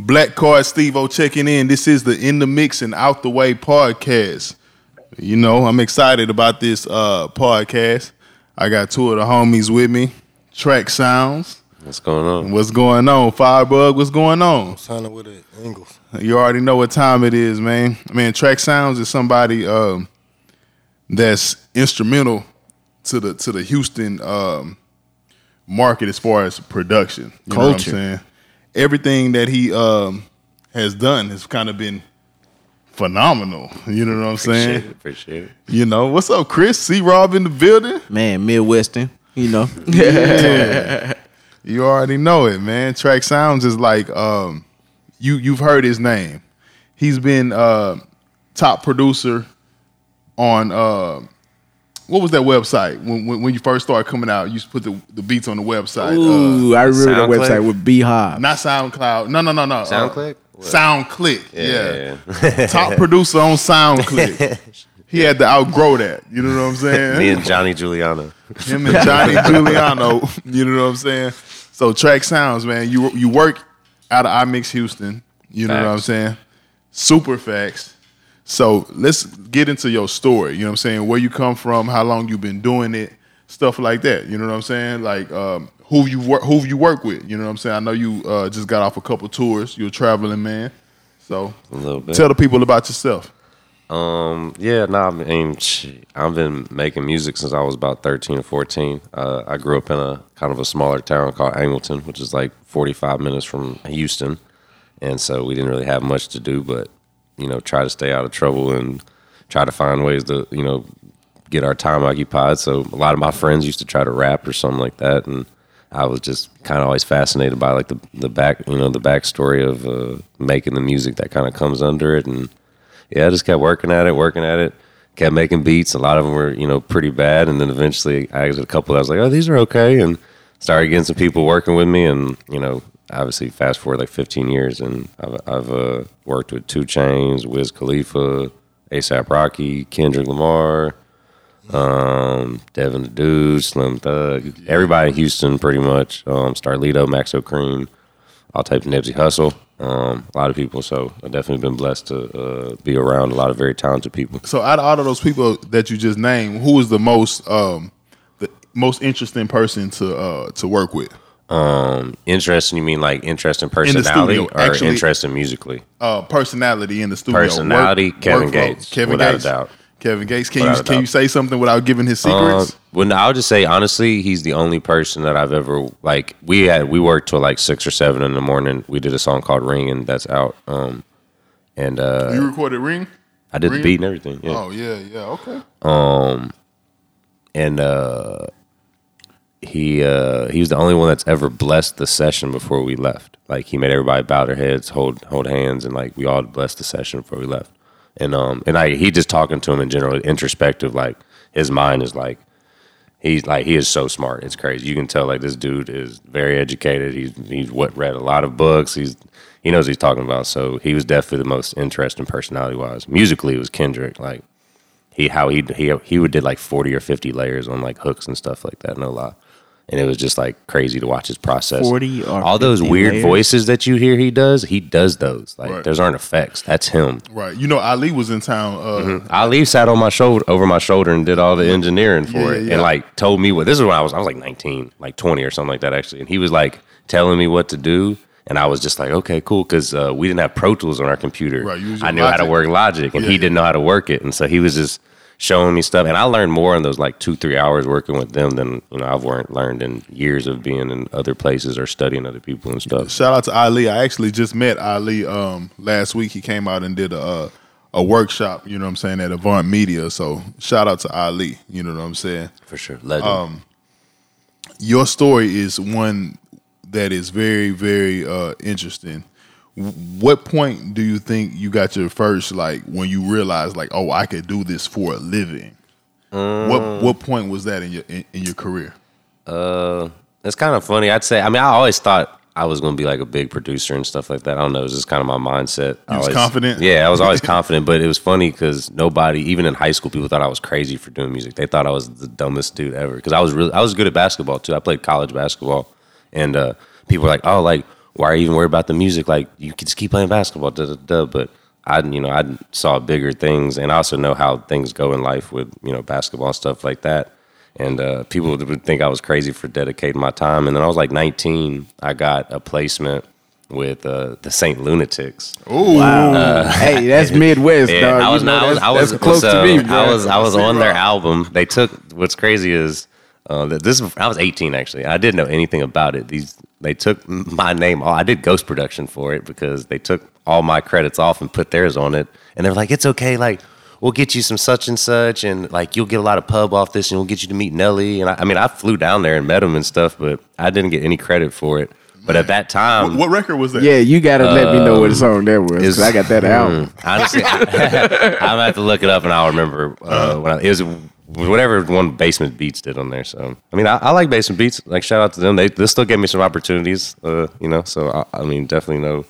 Black Card Steve O checking in. This is the In the Mix and Out the Way podcast. You know, I'm excited about this uh, podcast. I got two of the homies with me. Track Sounds. What's going on? What's going on? Firebug, what's going on? Signing with it, Ingles. You already know what time it is, man. Man, Track Sounds is somebody um, that's instrumental to the to the Houston um, market as far as production. You know what I'm Culture. Saying? Everything that he um, has done has kind of been phenomenal. You know what I'm Appreciate saying? it. Appreciate it. You know what's up, Chris? C. Rob in the building. Man, Midwestern, you know. Yeah. you already know it, man. Track Sounds is like um you you've heard his name. He's been uh top producer on uh what was that website when, when when you first started coming out? You used to put the, the beats on the website. Uh, Ooh, I remember that SoundClick? website with Beehive. not SoundCloud. No, no, no, no. Uh, SoundClick? What? SoundClick. Yeah. Yeah. Top producer on SoundClick. he had to outgrow that. You know what I'm saying? Me and Johnny Giuliano. him and Johnny Giuliano. You know what I'm saying? So track sounds, man. You you work out of iMix Houston. You know what I'm saying? Super facts. So let's get into your story. You know what I'm saying? Where you come from, how long you've been doing it, stuff like that. You know what I'm saying? Like um, who you work who you work with. You know what I'm saying? I know you uh, just got off a couple tours. You're a traveling man. So A little bit. tell the people about yourself. Um, yeah, no, I mean, I've been making music since I was about 13 or 14. Uh, I grew up in a kind of a smaller town called Angleton, which is like 45 minutes from Houston. And so we didn't really have much to do, but, you know, try to stay out of trouble and try to find ways to, you know, get our time occupied. So a lot of my friends used to try to rap or something like that. And I was just kind of always fascinated by like the, the back, you know, the backstory of uh, making the music that kind of comes under it. And, yeah, I just kept working at it, working at it. Kept making beats. A lot of them were, you know, pretty bad. And then eventually, I had a couple. That I was like, oh, these are okay, and started getting some people working with me. And you know, obviously, fast forward like 15 years, and I've, I've uh, worked with 2 Chainz, Wiz Khalifa, ASAP Rocky, Kendrick Lamar, um, Devin the Dude, Slim Thug, everybody in Houston, pretty much. Um, Starlito, Maxo Kream, all type of Nipsey Hussle. Um, a lot of people. So I've definitely been blessed to uh, be around a lot of very talented people. So out of all of those people that you just named, who is the most um the most interesting person to uh to work with? Um, interesting. You mean like interest in the personality studio, or actually- interest in musically? Uh personality in the studio. Personality, Kevin workflow. Gates, Kevin without a Gates. doubt. Kevin Gates. Can Without you can you say something without giving his Um, secrets? well, no, I'll just say honestly, he's the only person that I've ever like. We had we worked till like six or seven in the morning. We did a song called "Ring" and that's out. Um, and uh, you recorded Ring? I did Ring? the beat and everything. Yeah. Oh yeah, yeah, okay. Um, and uh, he uh, he was the only one that's ever blessed the session before we left. Like he made everybody bow their heads, hold hold hands, and like we all blessed the session before we left. And um, and I he just talking to him in general, introspective. Like his mind is like he's like he is so smart. It's crazy. You can tell like this dude is very educated. He's he's what read a lot of books. He's he knows what he's talking about. So he was definitely the most interesting personality wise. Musically, it was Kendrick. Like he how he he he would did like forty or fifty layers on like hooks and stuff like that. No lie. And it was just like crazy to watch his process. 40 or all those weird layers? voices that you hear he does, he does those. Like Right. those aren't effects. That's him. Right. You know Ali was in town uh Ali sat on my shoulder over my shoulder and did all the engineering for Yeah, it yeah. and like told me what this is when I was I was like 19, like 20 or something like that actually. And he was like telling me what to do and I was just like, okay, cool, because uh, we didn't have Pro Tools on our computer. Right, I knew how to work Logic, and Yeah, he didn't know how to work it, and so he was just showing me stuff. And I learned more in those like two, three hours working with them than you know I've learned learned in years of being in other places or studying other people and stuff. shout out to Ali. I actually just met Ali um last week. He came out and did a uh, a workshop, you know what I'm saying, at Avant Media. So shout out to Ali, you know what I'm saying? For sure, legend. Um, your story is one that is very very uh interesting what point do you think you got your first like when you realized like oh i could do this for a living what what point was that in your in, in your career Uh, it's kind of funny. I'd say. I mean, I always thought I was going to be like a big producer and stuff like that. I don't know. It was just kind of my mindset. I was always- confident? Yeah, I was always confident. But it was funny because nobody, even in high school, people thought I was crazy for doing music. They thought I was the dumbest dude ever because I was really, I was good at basketball too. I played college basketball, and uh, people were like, "Oh, like." Why are you even worried about the music? Like you can just keep playing basketball, da da da. But I, you know, I saw bigger things, and I also know how things go in life with you know basketball and stuff like that. And uh, people would think I was crazy for dedicating my time. And then I was like 19, I got a placement with uh, the Saint Lunatics. Ooh, Wow. hey, that's Midwest, dog. I was, you know, I was, that's, I was that's close so to me, bro. I was, I was on their album. They took. What's crazy is uh, that this. I was 18 actually. I didn't know anything about it. These they took my name. I did ghost production for it because they took all my credits off and put theirs on it. And they're like, it's okay. Like we'll get you some such and such, and like you'll get a lot of pub off this, and we'll get you to meet Nelly. And I, I mean, I flew down there and met him and stuff, but I didn't get any credit for it. But at that time, what, what record was that? yeah, you gotta let me know what song that was. 'cause is- I got that album. Mm, honestly, I'm gonna have to look it up and I'll remember uh, when I, it was whatever one Basement Beats did on there. So I mean, I, I like Basement Beats. Like shout out to them. They they still gave me some opportunities. Uh, you know, so I, I mean, definitely know.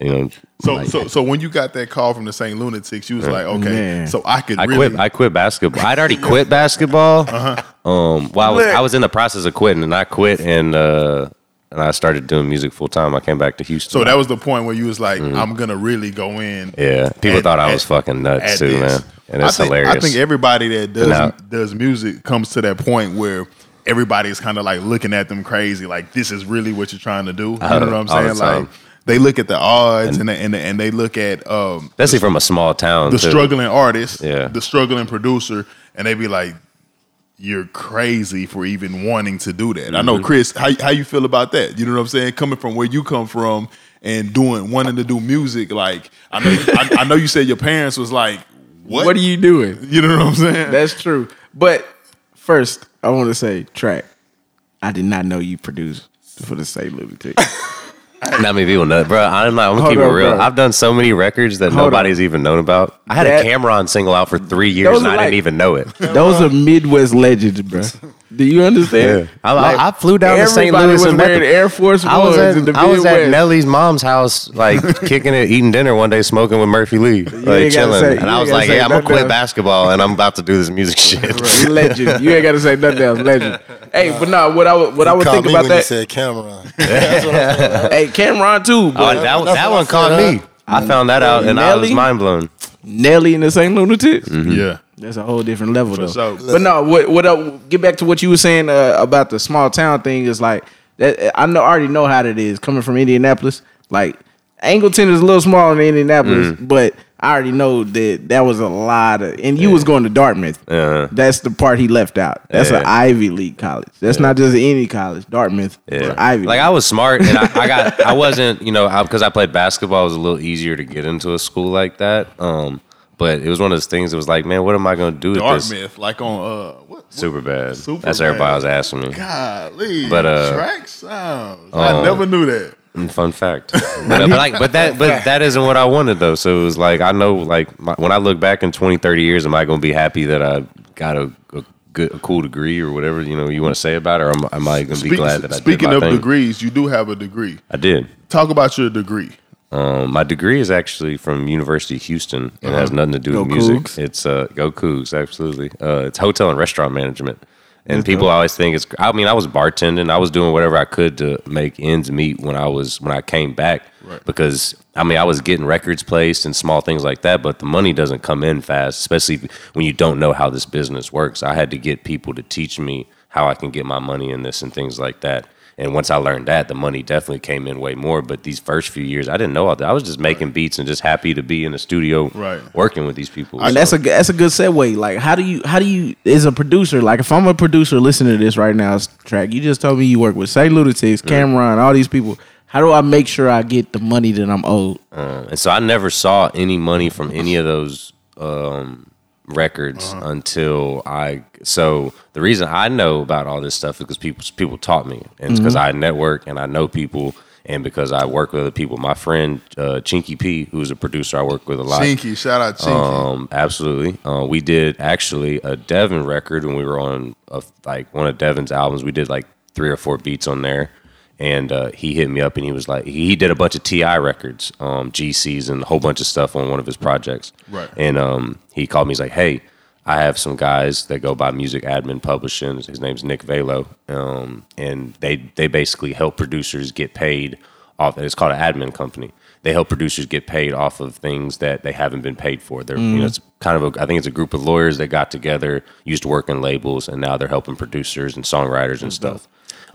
You know, So, like, so, so when you got that call from the St. Lunatics, you was like, okay, Man. so I could I really. quit. I quit basketball. I'd already quit basketball. Um, while I was I was in the process of quitting, and I quit and uh, and I started doing music full time. I came back to Houston. so that was the point where you was like, I'm gonna really go in. Mm-hmm. yeah, people at- thought I was at- fucking nuts too, this. man. And I think, hilarious. I think everybody that does now- does music comes to that point where everybody's kind of like looking at them crazy, like this is really what you're trying to do. You know what I'm the saying? Like they look at the odds and they, and they, and they look at um, especially from a small town. the too. struggling artist, Yeah. the struggling producer, and they be like, "You're crazy for even wanting to do that." I know, Mm-hmm. Chris, how how you feel about that? You know what I'm saying? Coming from where you come from and doing wanting to do music, like I know, I, I know you said your parents was like, "What? What are you doing? You know what I'm saying? That's true. But first, I want to say, track. I did not know you produced for the St. Lunatic. Not many people know, bro. I'm not. I'm gonna Hold keep it real. bro. I've done so many records that Hold nobody's even known about. I had That- a Cam'ron single out for three years Those and are I like- didn't even know it. Those are Midwest legends, bro. Do you understand? I, I- I flew down to St. everybody Louis was and met wearing the- Air Force I was Ones at in the I was at Midwest. Nelly's mom's house, like kicking it, eating dinner one day, smoking with Murphy Lee, like ain't gotta chilling. say- and I ain't was gotta like, say "Yeah, I'm gonna nothing quit else. basketball and I'm about to do this music shit." Legend. You ain't got to say nothing else. Legend. Hey, but no, what I would what I would think me about when you that. said Cam'ron. That's what I said. Hey, Cam'ron too, Oh, but that, that's that one caught me. I found that out and I was Nelly? mind blown. Nelly and the St. Lunatics. yeah. That's a whole different level, though. sure. But no, what what I, get back to what you were saying uh, about the small town thing is like that. I know I already know how that is coming from Indianapolis. Like Angleton is a little smaller than Indianapolis, Mm. but I already know that that was a lot of. And you was going to Dartmouth. Yeah. That's the part he left out. That's an Ivy League college. That's not just any college. Dartmouth. Yeah, Ivy. like League. I was smart, and I, I got I wasn't you know because I, played basketball, it was a little easier to get into a school like that. Um, but it was one of those things that was like, man, what am I going to do with this? Dartmouth, like on uh, what? Super bad. Super That's what everybody was asking me. Golly, But, uh, track sounds. I never knew that. Mm, Fun fact, but, uh, but like, but that, but that isn't what I wanted though. So it was like, I know, like, my, when I look back in 20, 30 years, am I going to be happy that I got a, a good, a cool degree or whatever you know you want to say about it, or am, am I going to be glad that I speaking did my of thing? degrees, you do have a degree. I did. Talk about your degree. Um, my degree is actually from University of Houston. It has nothing to do Go with music. Cougs. It's uh, go Cougs, absolutely. Uh, it's hotel and restaurant management. And people always think it's. I mean, I was bartending. I was doing whatever I could to make ends meet when I was when I came back. Right. Because I mean, I was getting records placed and small things like that, but the money doesn't come in fast, especially when you don't know how this business works. I had to get people to teach me how I can get my money in this and things like that. And once I learned that, the money definitely came in way more. But these first few years, I didn't know all that. I was just making beats and just happy to be in the studio, Right. working with these people. And that's a that's a good segue. Like, how do you how do you as a producer? Like, if I'm a producer listening to this right now, track, you just told me you work with St. Lunatics, Cam'ron, all these people. How do I make sure I get the money that I'm owed? Uh, and so I never saw any money from any of those um, records until I. So the reason I know about all this stuff is because people people taught me, and it's because I network and I know people, and because I work with other people. My friend uh, Chinky P, who's a producer I work with a lot. Chinky, shout out Chinky. Um, absolutely. Uh, we did actually a Devin record when we were on a, like one of Devin's albums. We did like three or four beats on there, and uh, he hit me up and he was like, he did a bunch of T.I. records, um, GCs, and a whole bunch of stuff on one of his projects. Right. And um, he called me. He's like, hey. I have some guys that go by Music Admin Publishing. His name's Nick Velo, um, and they they basically help producers get paid off. It's called an admin company. They help producers get paid off of things that they haven't been paid for. They're you know it's kind of a I think it's a group of lawyers that got together, used to work in labels, and now they're helping producers and songwriters and stuff.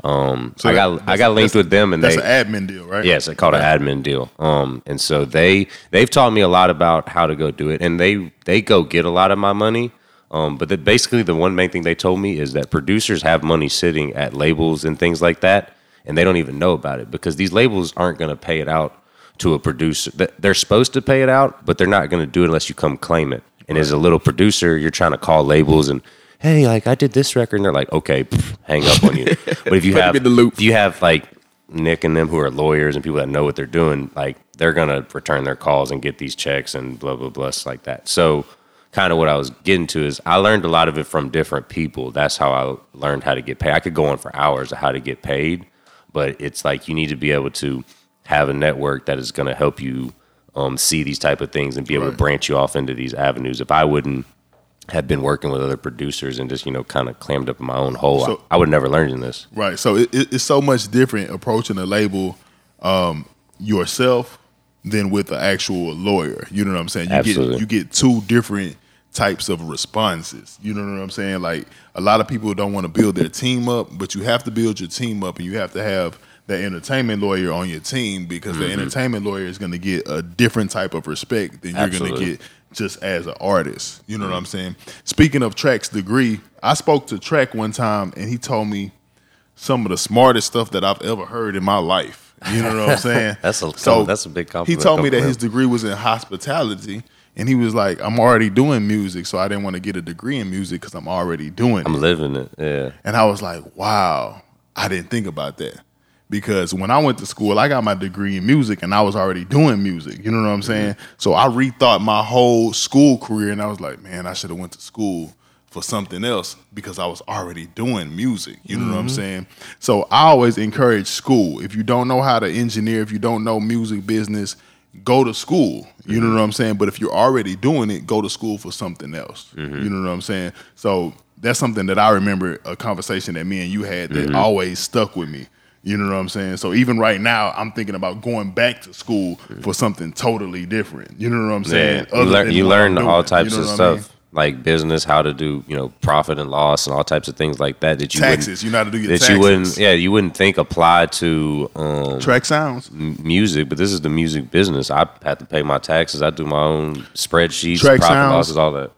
Um, So I that- got I got linked with them, and That's they an admin deal, right? Yes, they called it an admin deal. Um, and so they they've taught me a lot about how to go do it, and they they go get a lot of my money. Um, but the, basically, the one main thing they told me is that producers have money sitting at labels and things like that, and they don't even know about it because these labels aren't going to pay it out to a producer. Th- They're supposed to pay it out, but they're not going to do it unless you come claim it. And as a little producer, you're trying to call labels and hey, like I did this record, and they're like, okay, pff, hang up on you. but if you have in the loop. if you have like Nick and them who are lawyers and people that know what they're doing, like they're gonna return their calls and get these checks and blah blah blah like that. So kind of what I was getting to is I learned a lot of it from different people. That's how I learned how to get paid. I could go on for hours of how to get paid, but it's like you need to be able to have a network that is gonna help you um, see these type of things and be able to branch you off into these avenues. If I wouldn't have been working with other producers and just you know kind of clammed up in my own hole, So- I, I would never learn in this. Right. So it, it, it's so much different approaching a label um, yourself than with an actual lawyer. You know what I'm saying? You Absolutely. get you get two different types of responses. You know what I'm saying? Like a lot of people don't want to build their team up, but you have to build your team up and you have to have the entertainment lawyer on your team because Mm-hmm. the entertainment lawyer is going to get a different type of respect than you're going to get just as an artist. You know what I'm saying? Speaking of Track's degree, I spoke to Track one time and he told me some of the smartest stuff that I've ever heard in my life. You know what I'm saying? That's a- that's a big compliment He told me that his degree was in hospitality, and he was like, "I'm already doing music, so I didn't want to get a degree in music because I'm already doing it. I'm living it. Yeah. And I was like, "Wow, I didn't think about that." Because when I went to school, I got my degree in music and I was already doing music. You know what I'm saying? So I rethought my whole school career and I was like, man, I should have went to school for something else because I was already doing music. You know what I'm mm-hmm. saying? So I always encourage school. If you don't know how to engineer, if you don't know music business, go to school. You know mm-hmm. what I'm saying? But if you're already doing it, go to school for something else. Mm-hmm. You know what I'm saying? So that's something that I remember a conversation that me and you had that always stuck with me. You know what I'm saying? So even right now, I'm thinking about going back to school for something totally different. You know what I'm saying? Yeah. You, learn, you learn all types You know of what I mean? stuff like business, how to do you know profit and loss and all types of things like that that you Taxes. You know how to do your that taxes. you wouldn't yeah you wouldn't think apply to um, Track sounds. m- music, but this is the music business. I have to pay my taxes. I do my own spreadsheets, Track profit sounds. losses, all that.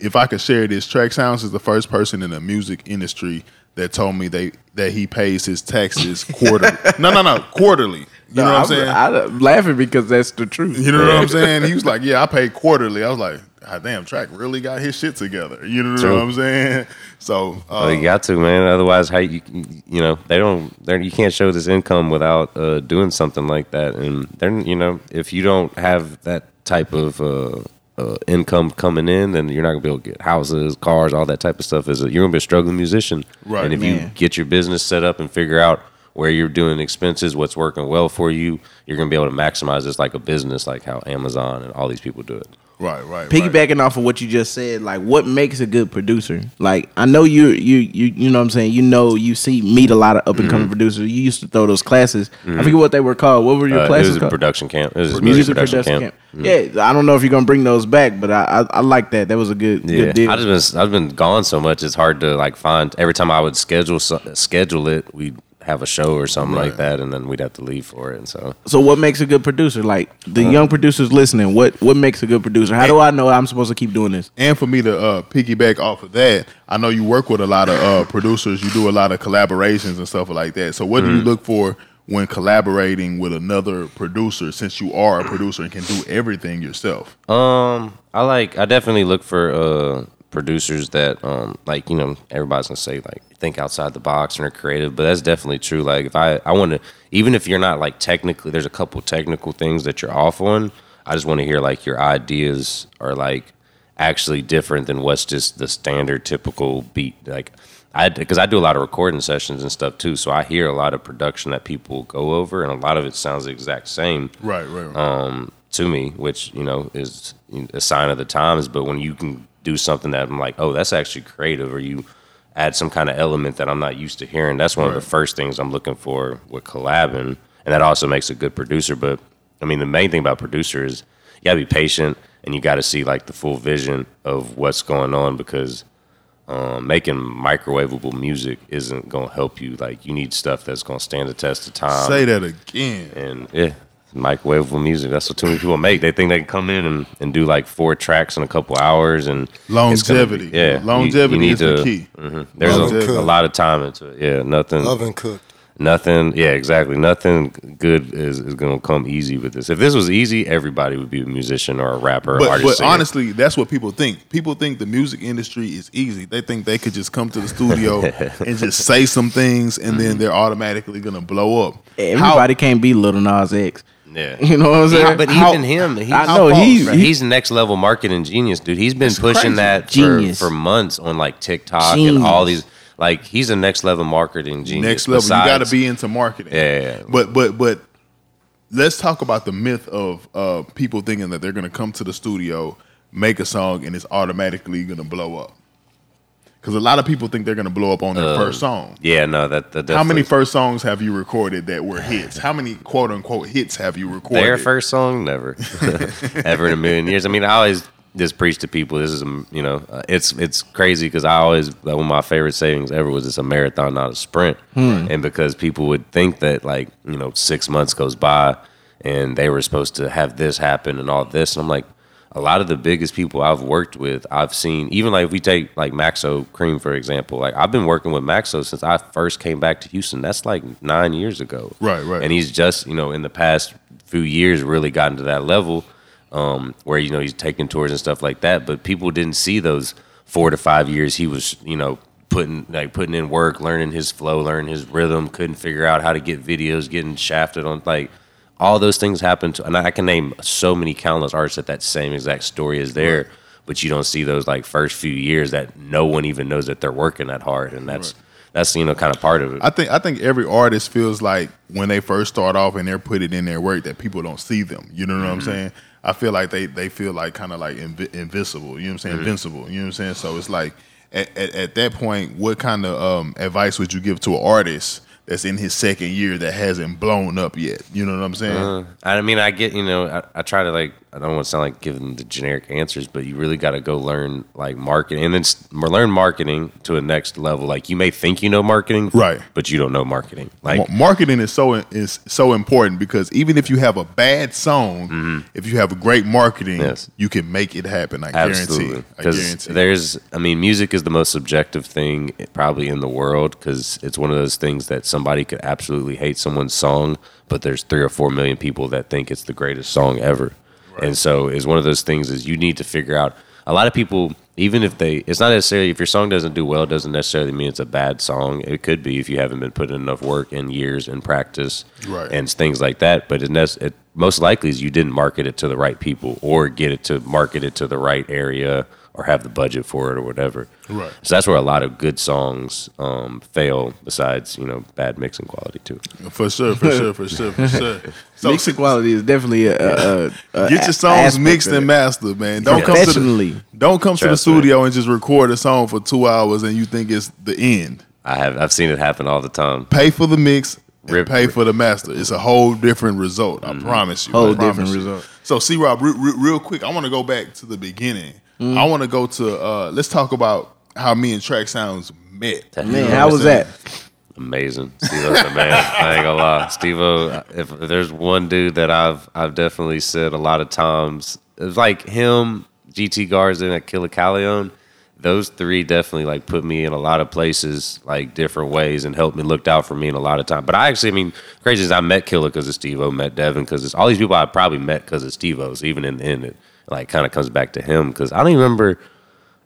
if I could share this, Track Sounds is the first person in the music industry that told me they that he pays his taxes quarterly. no, no, no, quarterly. You know what I'm saying? I, am laughing because that's the truth. you know what I'm saying? He was like, "Yeah, I pay quarterly." I was like, "God damn, Track really got his shit together." You know True. what I'm saying? So, uh, Well, you got to, man. Otherwise, how you you know they don't they you can't show this income without uh, doing something like that. And then you know if you don't have that type of uh, uh, income coming in, then you're not gonna be able to get houses, cars, all that type of stuff. Is you're gonna be a struggling musician. Right, And if you get your business set up and figure out where you're doing expenses, what's working well for you, you're gonna be able to maximize this like a business, like how Amazon and all these people do it. Right, right, right. Piggybacking off of what you just said, like what makes a good producer? Like I know you you you you know what I'm saying, you know you see meet a lot of up and Mm-hmm. coming producers. You used to throw those classes. I forget what they were called. What were your Uh, it classes was a called? production camp. It was a Music music production, camp. Yeah, I don't know if you're gonna bring those back, but I I, I like that. That was a good Yeah, good deal. I just been I've been gone so much. It's hard to like find. Every time I would schedule schedule it, we'd have a show or something like that, and then we'd have to leave for it. And so so what makes a good producer? Like the Uh-huh. young producers listening, what what makes a good producer? How do I know I'm supposed to keep doing this? And for me to uh, piggyback off of that, I know you work with a lot of uh, producers. You do a lot of collaborations and stuff like that. So, what do you Mm-hmm. look for when collaborating with another producer? Since you are a producer and can do everything yourself. Um, I like. I definitely look for uh producers that um like you know everybody's gonna say like think outside the box and are creative, but that's definitely true. Like if I I want to even if you're not like technically, there's a couple technical things that you're off on. I just want to hear like your ideas are like actually different than what's just the standard typical beat. Like I because I do a lot of recording sessions and stuff too, so I hear a lot of production that people go over, and a lot of it sounds the exact same Right, right, right. um, to me, which you know is a sign of the times. But when you can do something that I'm like, oh, that's actually creative, or you add some kind of element that I'm not used to hearing, that's one of the first things I'm looking for with collabing. and that also makes a good producer. But I mean, the main thing about producer is you gotta be patient and you got to see like the full vision of what's going on because um, making microwavable music isn't going to help you. Like you need stuff that's going to stand the test of time. Say that again. And yeah, microwavable music. That's what too many people make. They think they can come in and, and do like four tracks in a couple hours and it's gonna Longevity. Be, yeah, Longevity is the key. mhm. There's a, a lot of time into it. Yeah, nothing. Oven cooked. Nothing. Yeah, exactly. Nothing good is, is going to come easy with this. If this was easy, everybody would be a musician or a rapper or But, artist. but singer. honestly, that's what people think. People think the music industry is easy. They think they could just come to the studio and just say some things, and Mm-hmm. then they're automatically gonna blow up. Everybody can't be Lil Nas X. yeah. You know what I'm saying? Yeah, but How- even him, he's, I know he's Bro, he's next level marketing genius, dude. He's been pushing crazy. that for, Genius. for months on like TikTok and all Genius. these. Like he's a next level marketing genius. next level. you got to besides- be into marketing. Yeah, yeah, yeah. But but but let's talk about the myth of uh, people thinking that they're gonna come to the studio, make a song, and it's automatically gonna blow up. Because a lot of people think they're gonna blow up on their Uh, first song. Yeah, no, that, that How many first songs have you recorded that were hits? How many quote unquote hits have you recorded? Their first song, never, ever in a million years. I mean, I always just preach to people. This is, a, you know, uh, it's it's crazy because I always one of my favorite sayings ever was it's a marathon, not a sprint. And because people would think that like you know six months goes by and they were supposed to have this happen and all this, and I'm like. A lot of the biggest people I've worked with, I've seen. Even like if we take like Maxo Kream for example, like I've been working with Maxo since I first came back to Houston. That's like nine years ago, Right, right. And he's just you know in the past few years really gotten to that level um, where you know he's taking tours and stuff like that. But people didn't see those four to five years he was you know putting like putting in work, learning his flow, learning his rhythm. Couldn't figure out how to get videos, getting shafted on like all those things happen To, and I can name so many countless artists that that same exact story is there. But you don't see those like first few years that no one even knows that they're working that hard, and that's that's you know kind of part of it. I think I think every artist feels like when they first start off and they're putting in their work that people don't see them. You know what I'm saying? I feel like they they feel like kind of like invi- invisible. You know what I'm saying? Invincible. You know what I'm saying? So it's like at, at, at that point, what kind of um, advice would you give to an artist that's in his second year that hasn't blown up yet? You know what I'm saying? Uh, I mean, I get, you know, I, I try to like, I don't want to sound like giving the generic answers, but you really got to go learn like marketing and then learn marketing to a next level. Like you may think you know marketing, Right. But you don't know marketing. Like, marketing is so is so important because even if you have a bad song, if you have great marketing, Mm-hmm. Yes. you can make it happen. I absolutely. guarantee. I Because there's, I mean, music is the most subjective thing probably in the world because it's one of those things that somebody could absolutely hate someone's song, but there's three or four million people that think it's the greatest song ever. And so it's one of those things is you need to figure out. A lot of people, even if they, it's not necessarily if your song doesn't do well, it doesn't necessarily mean it's a bad song. It could be if you haven't been putting enough work and years and practice Right. and things like that. But it, it most likely is you didn't market it to the right people or get it to market it to the right area or have the budget for it or whatever. Right. So that's where a lot of good songs um, fail. Besides, you know, bad mixing quality too. For sure, for sure, for sure, for sure. So Mixing quality is definitely a, a, a, a get your songs mixed and mastered, man. Don't come to the, don't come to the Trust me. studio and just record a song for two hours and you think it's the end. I have I've seen it happen all the time. Pay for the mix, and Rip- pay for the master. It's a whole different result. I promise you. Whole promise different you. result. So, C. Rob, re- re- real quick, I want to go back to the beginning. I want to go to. uh Let's talk about how me and Track Sounds met. You Man, know how was that? Amazing, Steve O's the man. I ain't gonna lie, Steve O. If, if there's one dude that I've I've definitely said a lot of times, it's like him, GT Garza, and Killa Kyleon. Those three definitely like put me in a lot of places, like different ways, and helped me looked out for me in a lot of time. But I actually, I mean, crazy is I met Killa because of Steve O, met Devin because it's all these people I probably met because of Steve O. So even in the end, it like kind of comes back to him because I don't even remember.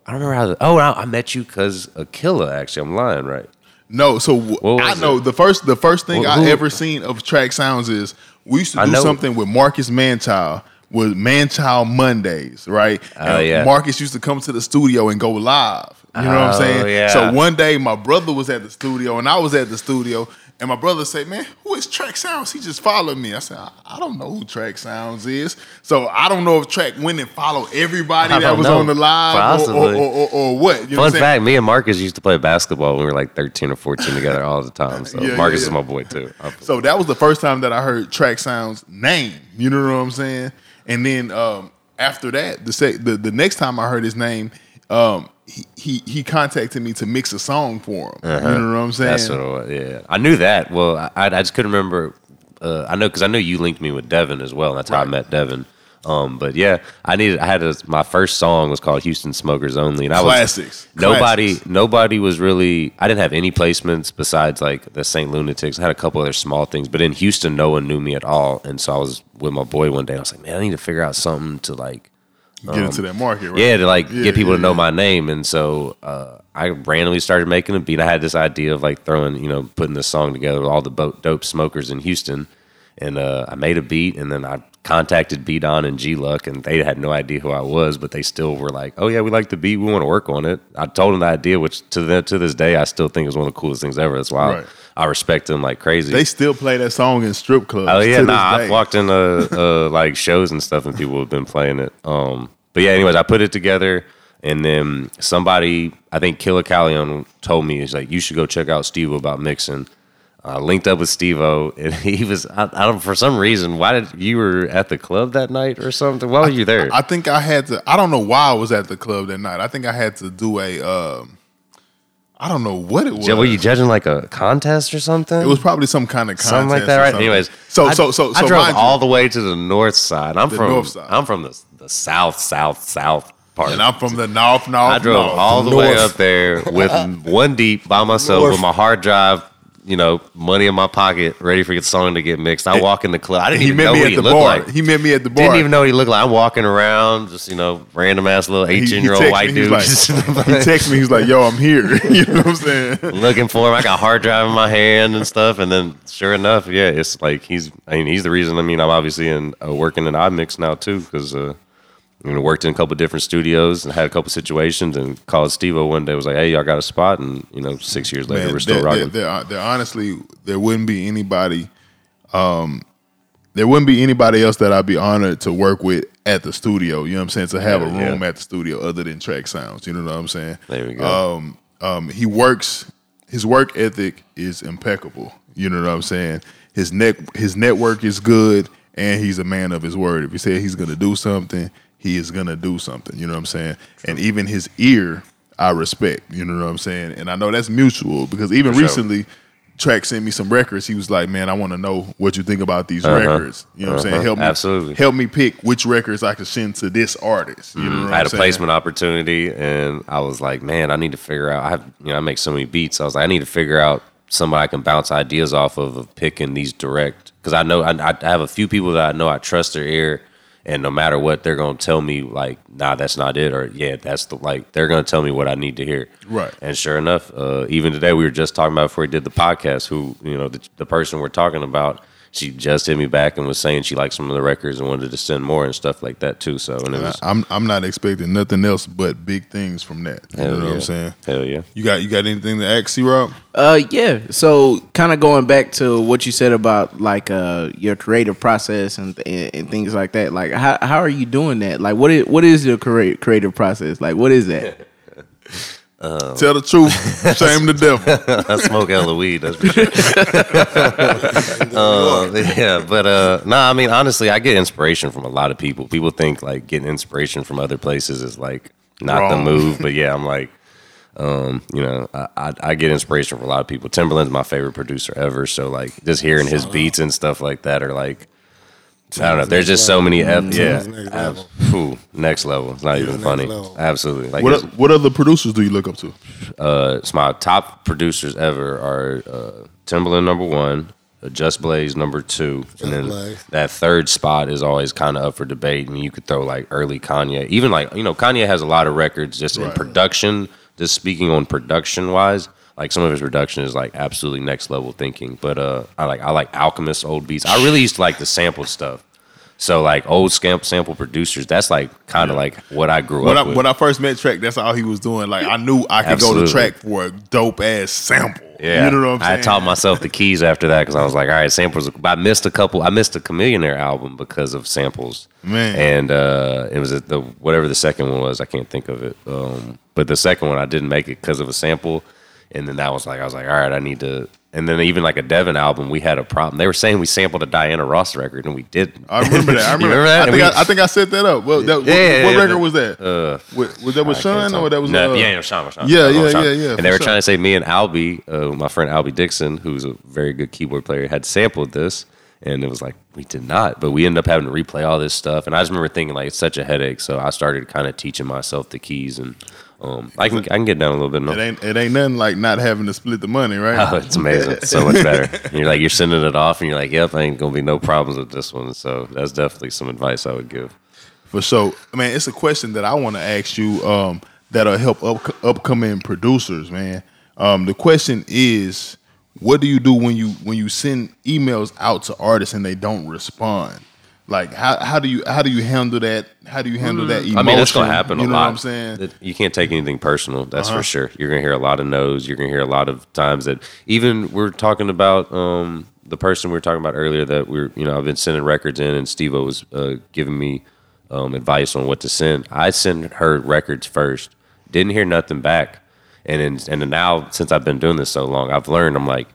I don't remember how. The, oh, I, I met you because of Killa. Actually, I'm lying, right? No, so w- I know it? the first the first thing Who- I who- ever seen of Track Sounds is we used to do something with Marcus Manchild with Manchild Mondays, right? Oh, And yeah. Marcus used to come to the studio and go live. You know what I'm Oh, saying? yeah. So one day my brother was at the studio and I was at the studio And my brother said, "Man, who is Track Sounds?" He just followed me. I said, "I, I don't know who Track Sounds is." So I don't know if Track went and followed everybody I that was know. on the live or, or, or, or, what. You know what Fun fact: Me and Marcus used to play basketball when we were like thirteen or fourteen together all the time. So Yeah, yeah, Marcus yeah. is my boy too. So that was the first time that I heard Track Sounds name. You know what I'm saying? And then um, after that, the, sec- the the next time I heard his name, um, he, he he contacted me to mix a song for him. You know what I'm saying? Uh-huh. That's what it was. Yeah, I knew that. Well, I, I just couldn't remember. Uh, I know because I know you linked me with Devin as well. And that's how I met Devin. Um, but yeah, I needed. I had a, my first song was called Houston Smokers Only, and I was Classics. nobody. Classics. Nobody was really. I didn't have any placements besides like the St. Lunatics. I had a couple other small things, but in Houston, no one knew me at all. And so I was with my boy one day. I was like, man, I need to figure out something to like Get into that market, right? um, yeah, to like Yeah, get people yeah, to know yeah. my name. And so uh, I randomly started making a beat. I had this idea of like throwing, you know, putting this song together with all the dope smokers in Houston. And uh, I made a beat and then I contacted B Don and G Luck and they had no idea who I was, but they still were like, oh yeah, we like the beat. We want to work on it. I told them the idea, which to, the, to this day, I still think is one of the coolest things ever. That's why Right. I, I respect them like crazy. They still play that song in strip clubs. Oh yeah, nah. I've walked in uh, uh like shows and stuff, and people have been playing it. Um, but yeah, anyways, I put it together, and then somebody, I think Killa Kyleon, told me he's like, you should go check out Steve about mixing. I linked up with Steve O, and he was I, I don't for some reason. Why did you were at the club that night or something? Why were you there? I think I had to. I don't know why I was at the club that night. I think I had to do a. Um, I don't know what it was. Were you judging like a contest or something? It was probably some kind of contest something like that, right? Anyways, so I, so so so I drove mind you, all the way to the north side. I'm from north side. I'm from the the south, south, south part. and I'm from the north, north. I drove north. all the way up there with one deep by myself North. with my hard drive, you know, money in my pocket, ready for the song to get mixed. I walk in the club. I didn't He even know me what at he the looked bar. like. He met me at the bar. Didn't even know what he looked like. I'm walking around, just you know, random ass little He- he eighteen year old white dude, Like, he texted me. He's like, "Yo, I'm here." you know what I'm saying? looking for him. I got hard drive in my hand and stuff, and then sure enough, yeah, it's like he's. I mean, he's the reason. I mean, I'm obviously in uh, working in iMix now too, because uh, you know, worked in a couple different studios and had a couple situations, and called Steve one day. Was like, "Hey, y'all got a spot?" And you know, six years later, Man, we're still there, rocking. there, there, there honestly, there wouldn't be anybody. Um, there wouldn't be anybody else that I'd be honored to work with at the studio. You know what I'm saying? To have a Yeah, yeah. room at the studio other than Track Sounds. You know what I'm saying? There we go. Um, um, he works. His work ethic is impeccable. You know what I'm saying? His net his network is good, and he's a man of his word. If he said he's gonna do something, he is gonna do something. You know what I'm saying? And even his ear, I respect. You know what I'm saying? And I know that's mutual because even For sure. recently. Track sent me some records. He was like, "Man, I want to know what you think about these records. You know what I'm saying? Uh-huh. Help me, Absolutely. help me pick which records I could send to this artist. You know what Mm-hmm. I I'm had a saying? placement opportunity, and I was like, man, I need to figure out. I have, you know, I make so many beats. I was like, I need to figure out somebody I can bounce ideas off of of picking these direct because I know I, I have a few people that I know I trust their ear, and no matter what, they're gonna tell me like, nah, that's not it, or yeah, that's the like. They're gonna tell me what I need to hear. Right. And sure enough, uh, even today we were just talking about before we did the podcast. Who you know the, the person we're talking about. She just hit me back and was saying she liked some of the records and wanted to send more and stuff like that too. So and it was I'm I'm not expecting nothing else but big things from that. You Hell know what. I'm saying? Hell yeah. You got you got anything to ask, C Rob? Uh, yeah. So, kind of going back to what you said about like uh your creative process and and, and things like that. Like, how how are you doing that? Like, what is what is your crea- creative process? Like, what is that? Tell the truth, shame the devil. I smoke hella weed. That's for sure. Uh, yeah, but uh, no, I mean honestly, I get inspiration from a lot of people. People think like getting inspiration from other places is like not the move, but yeah, I'm like, um, you know, I, I, I get inspiration from a lot of people. Timbaland's my favorite producer ever, so like just hearing his beats and stuff like that are like. I don't know. There's just so many, F- yeah, Tim's next level. phew, next level. It's not even next funny. level. Absolutely. Like What his- what other producers do you look up to? uh, it's my top producers ever are uh, Timbaland number one, uh, Just Blaze number two, and then Blaze. that third spot is always kind of up for debate. And you could throw like early Kanye, even like you know Kanye has a lot of records just in production. Just speaking on production wise, like some of his production is like absolutely next level thinking. But uh, I like I like Alchemist old beats. I really used to like the sample stuff. So like old scamp sample producers, that's like kind of like what I grew When I up with. when I first met Track, that's all he was doing. Like I knew I could go to Track for a dope ass sample. Yeah, you know what I'm saying. I taught myself the keys after that because I was like, all right, samples. But I missed a couple. I missed a Chamillionaire album because of samples. Man. and uh, it was the whatever the second one was. I can't think of it. Um, but the second one I didn't make it because of a sample. And then that was like I was like, all right, I need to. And then even like a Devin album, we had a problem. They were saying we sampled a Diana Ross record, and we didn't. I remember that. I remember, remember that? I, think We- I, I think I set that up. Well, that, what, Yeah, what yeah, record was that? Uh, was, was that with Sean or that was no, uh, yeah, yeah, Sean, Sean. Yeah, yeah, Sean. yeah, yeah, And they were sure. trying to say me and Albie, uh, my friend Albie Dixon, who's a very good keyboard player, had sampled this, and it was like we did not, but we ended up having to replay all this stuff. And I just remember thinking like it's such a headache, so I started kind of teaching myself the keys, and um, I can I can get down a little bit. It ain't it ain't nothing like not having to split the money, right? Oh, it's amazing. It's so much better. And you're like, you're sending it off, and you're like, yep, I ain't gonna be no problems with this one. So that's definitely some advice I would give. For sure. Man, it's a question that I want to ask you um, that'll help up, upcoming producers, man. Um, the question is, what do you do when you when you send emails out to artists and they don't respond? Like how, how do you how do you handle that? How do you handle that emotion? Mm. I mean, that's gonna happen You a know lot. what I'm saying? You can't take anything personal. That's Uh-huh. for sure. You're gonna hear a lot of no's. You're gonna hear a lot of times that even we're talking about um, the person we were talking about earlier that we're you know I've been sending records in and Steve was uh, giving me um, advice on what to send. I sent her records first. Didn't hear nothing back, and then and now since I've been doing this so long, I've learned. I'm like.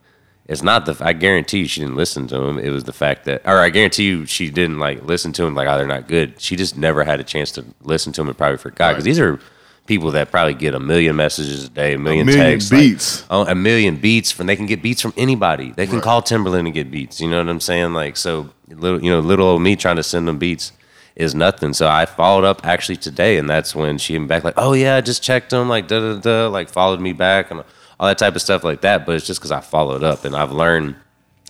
It's not the. I guarantee you, she didn't listen to him. It was the fact that, or I guarantee you, she didn't like listen to him. Like, oh, they're not good. She just never had a chance to listen to him and probably forgot because these are people that probably get a million messages a day, a million, million texts, like, beats. oh, a million beats from. They can get beats from anybody. They can call Timbaland and get beats. You know what I'm saying? Like, so little, you know, little old me trying to send them beats is nothing. So I followed up actually today, and that's when she came back like, oh yeah, I just checked them, like da da da, like followed me back and all that type of stuff like that. But it's just because I followed up, and I've learned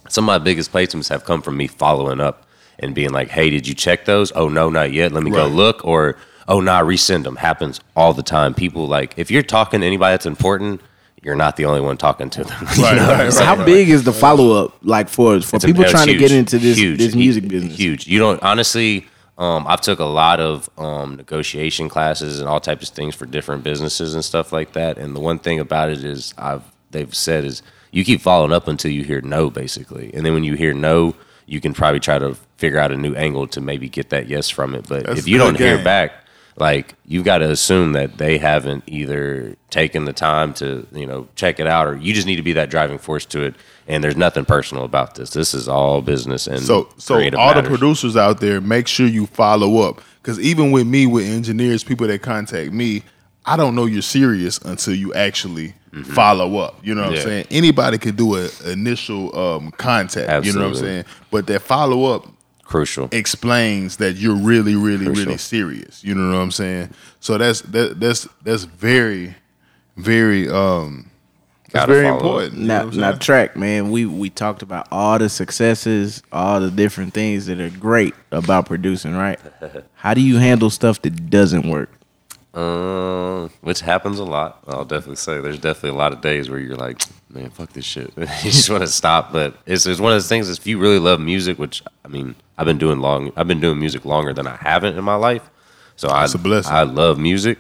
some of my biggest placements have come from me following up and being like, hey, did you check those? Oh no, not yet. Let me go look. Or oh nah, resend them. Happens all the time. People like if you're talking to anybody that's important. You're not the only one talking to them. You know what I'm right, saying? How big is the follow up like for for It's people it's trying to get into this huge, this music business? Huge. You don't honestly. Um, I've took a lot of um, negotiation classes and all types of things for different businesses and stuff like that. And the one thing about it is, I've they've said is you keep following up until you hear no, basically. And then when you hear no, you can probably try to figure out a new angle to maybe get that yes from it. But That's if you don't hear back, like you've got to assume that they haven't either taken the time to you know check it out or you just need to be that driving force to it and there's nothing personal about this this is all business and So so all the producers out there, make sure you follow up. Cause even with me, with engineers, people that contact me, I don't know you're serious until you actually follow up. You know what Mm-hmm. Yeah. I'm saying? Anybody could do an initial um, contact. You know what I'm saying? But that follow up crucial explains that you're really, really, Crucial. really serious. You know what I'm saying? So that's that, that's that's very, very um that's Gotta very follow up. important. you know Now, now, track man, we we talked about all the successes, all the different things that are great about producing, right? How do you handle stuff that doesn't work? um which happens a lot i'll definitely say there's definitely a lot of days where you're like man fuck this shit you just want to stop but it's, it's one of those things if you really love music which i mean i've been doing long i've been doing music longer than i haven't in my life so That's I, a blessing. I love music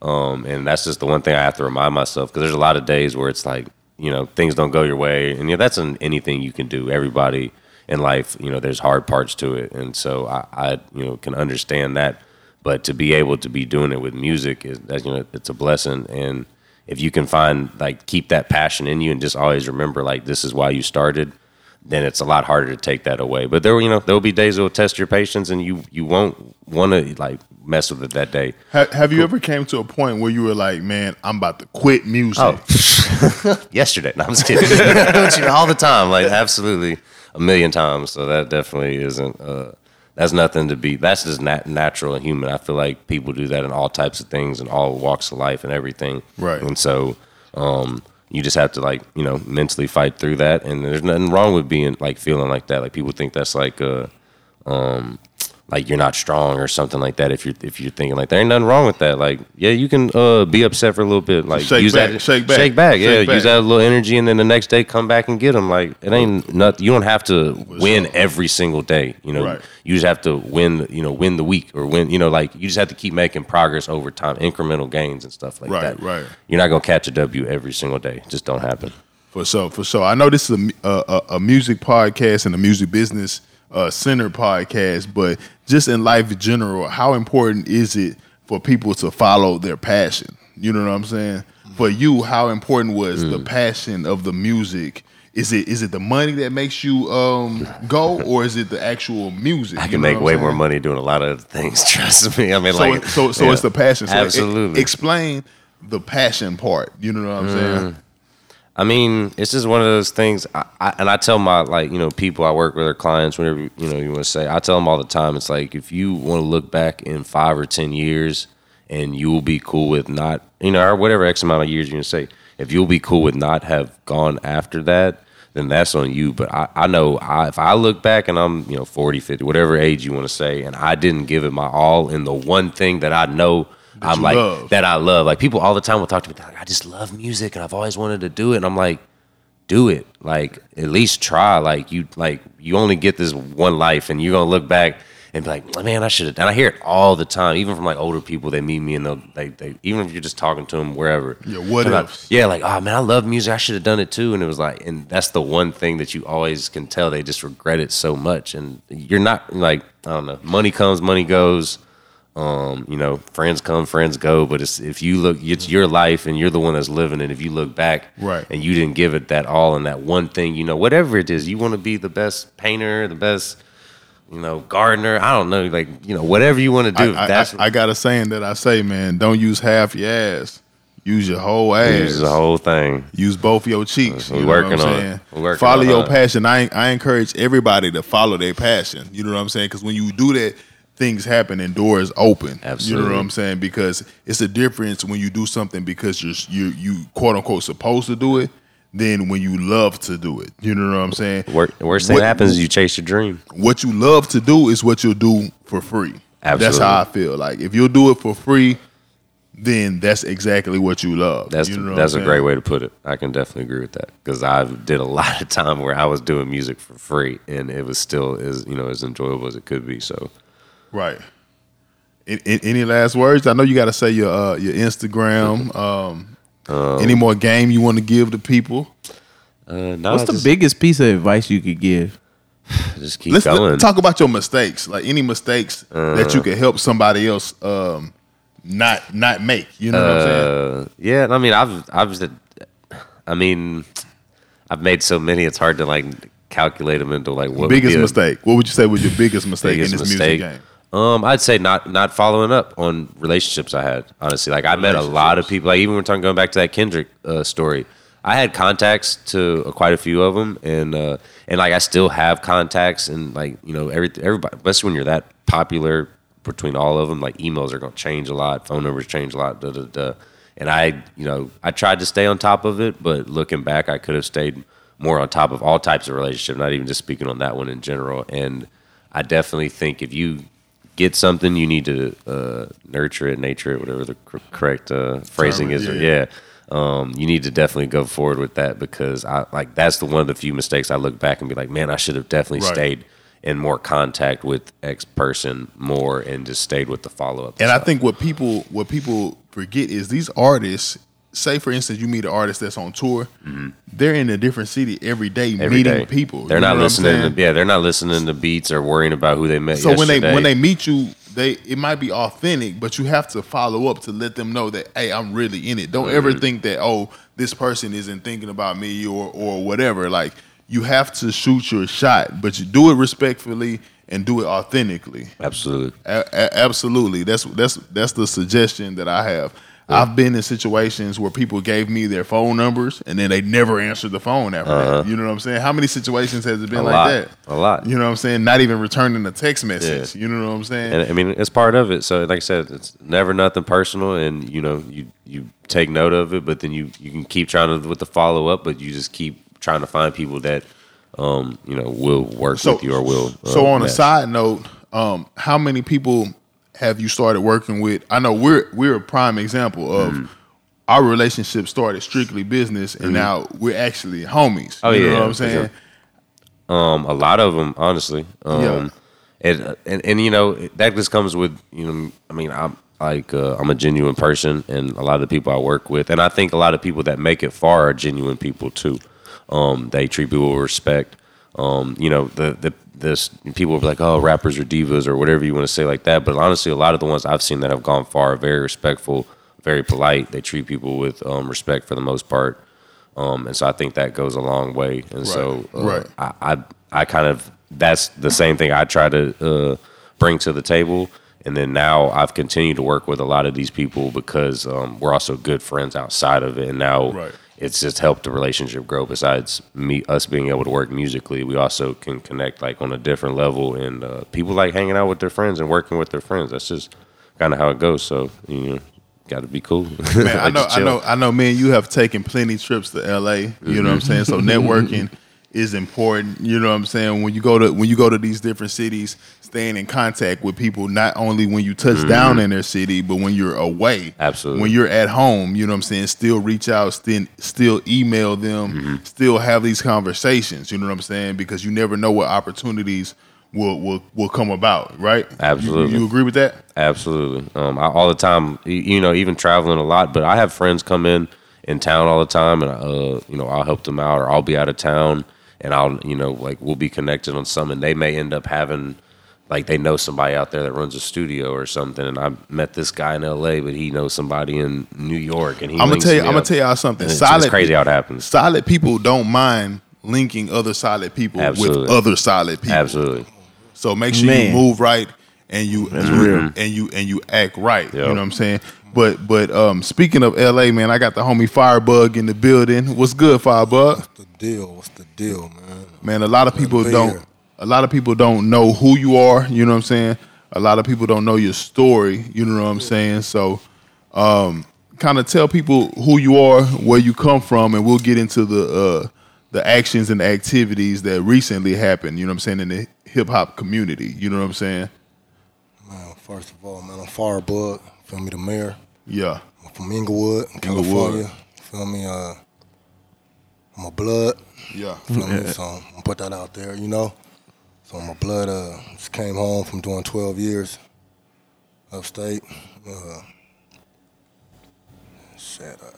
Um, and that's just the one thing I have to remind myself because there's a lot of days where it's like, you know, things don't go your way. And yeah, that's in anything you can do. Everybody in life, you know, there's hard parts to it. And so I, I you know, can understand that. But to be able to be doing it with music is that, you know, it's a blessing. And if you can find, like, keep that passion in you and just always remember, like, this is why you started, then it's a lot harder to take that away. But there, you know, there will be days that will test your patience and you, you won't want to, like, mess with it that day. Ha- have you ever came to a point where you were like, man, I'm about to quit music? Oh, yesterday. No, I'm just kidding. You know, all the time, like absolutely a million times. So that definitely isn't. Uh, that's nothing to be. That's just nat- natural and human. I feel like people do that in all types of things and all walks of life and everything. Right. And so, um, you just have to like you know mentally fight through that. And there's nothing wrong with being like feeling like that. Like people think that's like uh, um, like you're not strong or something like that. If you're if you're thinking like there ain't nothing wrong with that, like yeah, you can uh, be upset for a little bit, like Shake use back, that shake back, shake back, yeah, shake back. use that little energy, and then the next day come back and get them. Like it ain't nothing. you don't have to win every single day, you know. Right. You just have to win, you know, win the week or win, you know, like you just have to keep making progress over time, incremental gains and stuff like Right, that. right. right. You're not gonna catch a W every single day. It just don't happen. For sure, for sure. I know this is a, a, a- a music podcast and a music business uh, Center podcast, but just in life in general, how important is it for people to follow their passion? You know what I'm saying? For you, how important was the Mm. passion of the music? Is it is it the money that makes you um, go, or is it the actual music? I You can know make way I'm more money doing a lot of things. Trust me. I mean, So, like, it- so, so yeah. it's the passion. So Absolutely. explain the passion part. You know what I'm Mm. saying? I mean, it's just one of those things. I, I, and I tell my like you know people I work with or clients, whatever you know you want to say. I tell them all the time. It's like if you want to look back in five or ten years, and you will be cool with not you know or whatever x amount of years you're gonna say. If you'll be cool with not have gone after that, then that's on you. But I, I know I, if I look back and I'm you know 40, 50, whatever age you want to say, and I didn't give it my all in the one thing that I know. I'm like love. that I love. Like people all the time will talk to me. Like, I just love music, and I've always wanted to do it. And I'm like, do it. Like at least try. Like you like you only get this one life, and you're gonna look back and be like, man, I should have. And I hear it all the time, even from like older people. They meet me and they'll they, they even if you're just talking to them wherever. Yeah, what like, yeah, like oh man, I love music. I should have done it too. And it was like, and that's the one thing that you always can tell. They just regret it so much, and you're not like I don't know. Money comes, money goes. Um, you know, friends come, friends go. But it's if you look, it's your life, and you're the one that's living it. If you look back, Right. and you didn't give it that all and that one thing, you know, whatever it is, you want to be the best painter, the best, you know, gardener. I don't know, like you know, whatever you want to do. I, that's I, I got a saying that I say, man, don't use half your ass. Use your whole ass. use the whole thing. Use both your cheeks. We you know working what I'm on it. Working follow on your it. passion. I I encourage everybody to follow their passion. You know what I'm saying? Because when you do that, things happen and doors open. You know what I'm saying? Because it's a difference when you do something because you're you you quote unquote supposed to do it, than when you love to do it. You know what I'm saying? Worst, worst thing What- happens is you chase your dream. what you love to do is what you'll do for free. That's how I feel. Like if you'll do it for free, then that's exactly what you love. That's You know that's a great way to put it. I can definitely agree with that because I did a lot of time where I was doing music for free and it was still as you know as enjoyable as it could be. So Right. A- a- Any last words? I know you got to say your uh, your Instagram. Um, any more game you want to give to people? uh, no, What's the just, biggest piece of advice you could give? Just keep Let's going. talk about your mistakes. Like any mistakes that you could help somebody else um, not not make. You know what I'm saying? Uh, yeah, I mean, I've, I've, I mean, I've made so many. It's hard to like calculate them into like what would biggest be a mistake. What would you say was your biggest mistake biggest in this mistake. music game? Um, I'd say not not following up on relationships I had. Honestly, like I met a lot of people. Like even we're talking going back to that Kendrick uh, story. I had contacts to uh, quite a few of them, and uh, and like I still have contacts, and like you know every everybody, especially when you're that popular between all of them, like emails are going to change a lot, phone numbers change a lot, da da da. And I, you know, I tried to stay on top of it, but looking back, I could have stayed more on top of all types of relationship, not even just speaking on that one in general. And I definitely think if you get something, you need to uh, nurture it, nature it, whatever the cor- correct uh, phrasing is. yeah. Yeah. Um, you need to definitely go forward with that because I like that's the one of the few mistakes I look back and be like, man, I should have definitely Right. stayed in more contact with X person more and just stayed with the follow up. And I think what people what people forget is these artists. Say for instance, you meet an artist that's on tour. They're in a different city every day, Mm-hmm. every meeting day. people. They're not listening. To, yeah, they're not listening to beats or worrying about who they met. So when they when they meet you, they it might be authentic, but you have to follow up to let them know that hey, I'm really in it. Don't Mm-hmm. ever think that oh, this person isn't thinking about me or or whatever. Like you have to shoot your shot, but you do it respectfully and do it authentically. absolutely. A- a- absolutely, that's that's that's the suggestion that I have. I've been in situations where people gave me their phone numbers and then they never answered the phone after that. You know what I'm saying? How many situations has it been Uh-huh. A like lot. that? A lot. You know what I'm saying? Not even returning a text message. You know what I'm saying? And I mean, it's part of it. So, like I said, it's never nothing personal, and you know, you you take note of it, but then you you can keep trying to with the follow up, but you just keep trying to find people that um you know will work with you or will. uh, so on a side note, um, how many people have you started working with? I know we're we're a prime example of Mm-hmm. our relationship started strictly business, and now we're actually homies. Oh, you yeah, know what I'm saying? sure. Um, a lot of them, honestly. Um, Yeah. and, and and you know that just comes with you know. I mean, I'm like uh, I'm a genuine person, and a lot of the people I work with, and I think a lot of people that make it far are genuine people too. Um, they treat people with respect. Um, you know, the the this people will be like, oh, rappers are divas or whatever you want to say like that. But honestly, a lot of the ones I've seen that have gone far are very respectful, very polite. They treat people with um, respect for the most part. Um, and so I think that goes a long way. And so uh, right. I, I I kind of that's the same thing I try to uh, bring to the table. And then now I've continued to work with a lot of these people because um, we're also good friends outside of it. And now Right. It's just helped the relationship grow. Besides me, us being able to work musically, we also can connect like on a different level. And uh, people like hanging out with their friends and working with their friends. That's just kind of how it goes. So you know, got to be cool. Man, I know, I know, I know. Man, you have taken plenty trips to LA. You know what I'm saying. So networking is important. You know what I'm saying. When you go to when you go to these different cities, staying in contact with people not only when you touch down in their city, but when you're away. Absolutely. When you're at home, you know what I'm saying. Still reach out. Still still email them. Still have these conversations. You know what I'm saying because you never know what opportunities. Will, will will come about, right? Absolutely. you agree with that? Absolutely. Um, I, all the time, you know, even traveling a lot. But I have friends come in in town all the time, and uh, you know, I'll help them out, or I'll be out of town, and I'll, you know, like we'll be connected on some, and they may end up having. Like they know somebody out there that runs a studio or something, and I met this guy in L.A., but he knows somebody in New York, and he. I'm gonna links tell you. I'm gonna tell y'all something. And solid. it's crazy how it happens. solid people don't mind linking other solid people with other solid people. Absolutely. So make sure Man. you move right and you That's and you, and you and you act right. You know what I'm saying? But but um speaking of LA, man, I got the homie Firebug in the building. What's good, Firebug? the deal? What's the deal, man? Man, a lot of people don't a lot of people don't know who you are, you know what I'm saying? A lot of people don't know your story, you know what I'm saying? So um kind of tell people who you are, where you come from, and we'll get into the uh the actions and activities that recently happened, you know what I'm saying, in the hip hop community. You know what I'm saying? Man, first of all, man, I'm Firebug. Feel me, the mayor. Yeah. I'm from Inglewood, California. Feel me? Uh, I'm a blood. Yeah. Feel me? So I'm gonna put that out there, you know. So my blood uh, just came home from doing 12 years upstate. Uh, shit, uh,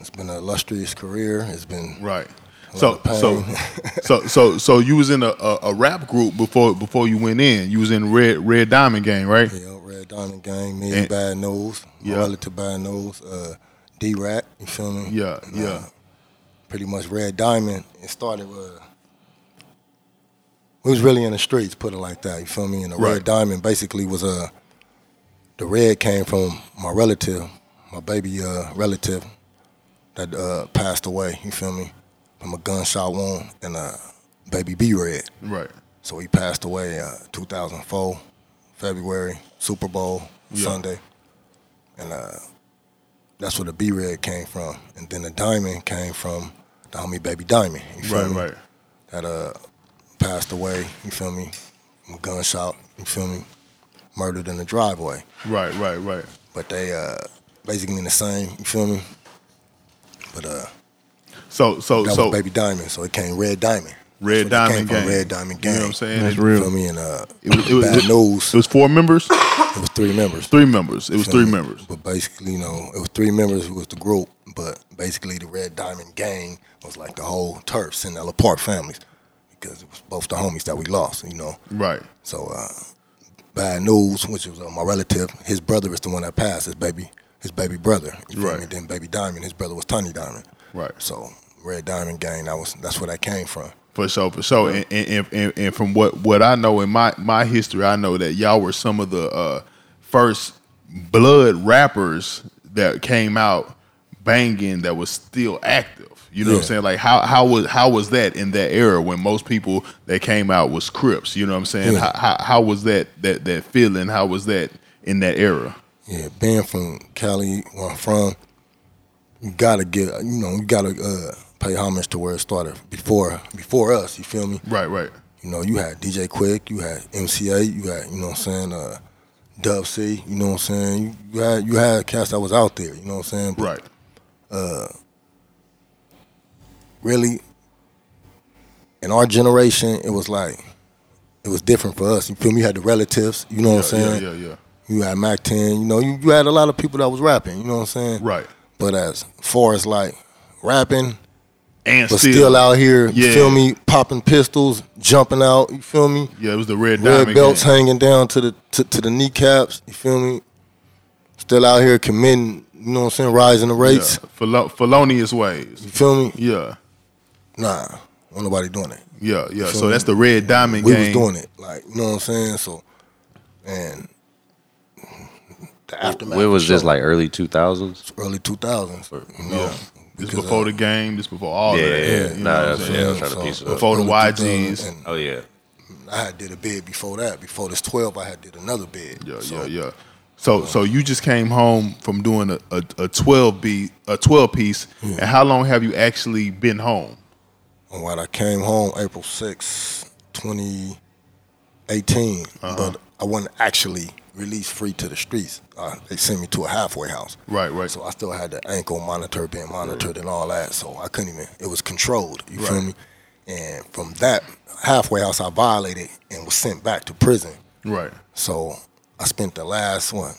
it's been an illustrious career. It's been Right. A So so so so so you was in a, a, a rap group before before you went in. You was in Red Red Diamond Gang, right? Yeah, Red Diamond Gang, me And- Bad News, Yeah. relative Bad News, uh, D Rat, you feel me? Yeah, And, yeah. uh, pretty much Red Diamond. It started with. We was really in the streets, put it like that. You feel me? And the Right. Red Diamond basically was Uh, the red came from my relative, my baby uh, relative that uh, passed away. You feel me? From a gunshot wound and a baby B Red. Right. So he passed away uh, 2004, February, Super Bowl Yeah. Sunday. And uh, that's where the B Red came from. And then the diamond came from the homie Baby Diamond. You feel Right, me? right. That uh, passed away, you feel me? From a gunshot, you feel me? Murdered in the driveway. Right, right, right. But they uh, basically in the same, you feel me? But uh, So so that so was Baby Diamond, so it came Red Diamond. Red That's Diamond came from, Gang. Red Diamond Gang. You know what I'm saying? That's real. You feel me? And uh, It was, it was, Bad it, News. it was four members, It was three members. three members. It was three me? members. But basically, you know, it was three members who was the group, but basically the Red Diamond Gang was like the whole Turf, the Park families, because it was both the homies that we lost, you know. Right. So, uh, Bad News, which was uh, my relative, his brother is the one that passed, his baby, his baby brother. You feel Right. me? Then Baby Diamond, his brother was Tony Diamond. Right. So, Red Diamond Gang, that was that's where that came from. For sure, for sure. And, and, and, and from what, what I know in my, my history, I know that y'all were some of the uh, first blood rappers that came out banging that was still active. You know what I'm saying? Like how how was how was that in that era when most people that came out was Crips? You know what I'm saying? Yeah. How, how how was that that that feeling? How was that in that era? Yeah, being from Cali, where I'm from, you gotta get, you know, you gotta uh, pay homage to where it started before before us. You feel me? Right, right. You know, you had DJ Quik, you had MC Eiht, you had, you know what I'm saying, uh, Dub C, you know what I'm saying? You, you had you had cats that was out there, you know what I'm saying? But Right. really in our generation it was like it was different for us. You feel me? You had the relatives, you know what I'm saying? yeah, yeah, yeah. You had Mack 10, you know, you, you had a lot of people that was rapping, you know what I'm saying? Right. But as far as like rapping, And but still, still, out here, you Yeah. feel me, popping pistols, jumping out, you feel me? Yeah, it was the red, Red diamond belts game. hanging down to the to, to the kneecaps, you feel me? Still out here committing, you know what I'm saying, rising the rates. Yeah. Fel- felonious ways. You feel me? Yeah. Nah, ain't nobody doing that. Yeah, yeah. So me? that's the red diamond game. we game. was doing it. Like, you know what I'm saying? So and the aftermath. When was of this like early two thousands? early two thousands. You know. Yeah. This because, before uh, the game. This before all Yeah, of that. yeah, You yeah. know Nah, what I'm that's- saying? yeah, I was trying to piece it up. Before the YGs. and Oh yeah. I had did a bid before that. Before this twelve, I had did another bid. Yeah, So, yeah, yeah. So, so you just came home from doing a, a, a twelve beat, a twelve piece, and how long have you actually been home? And when I came home April 6, 2018, Uh-huh. but I wasn't actually released free to the streets. Uh, they sent me to a halfway house. Right, right. So I still had the ankle monitor being monitored and all that. So I couldn't even, it was controlled. You feel Right. me? And from that halfway house, I violated and was sent back to prison. Right. So I spent the last one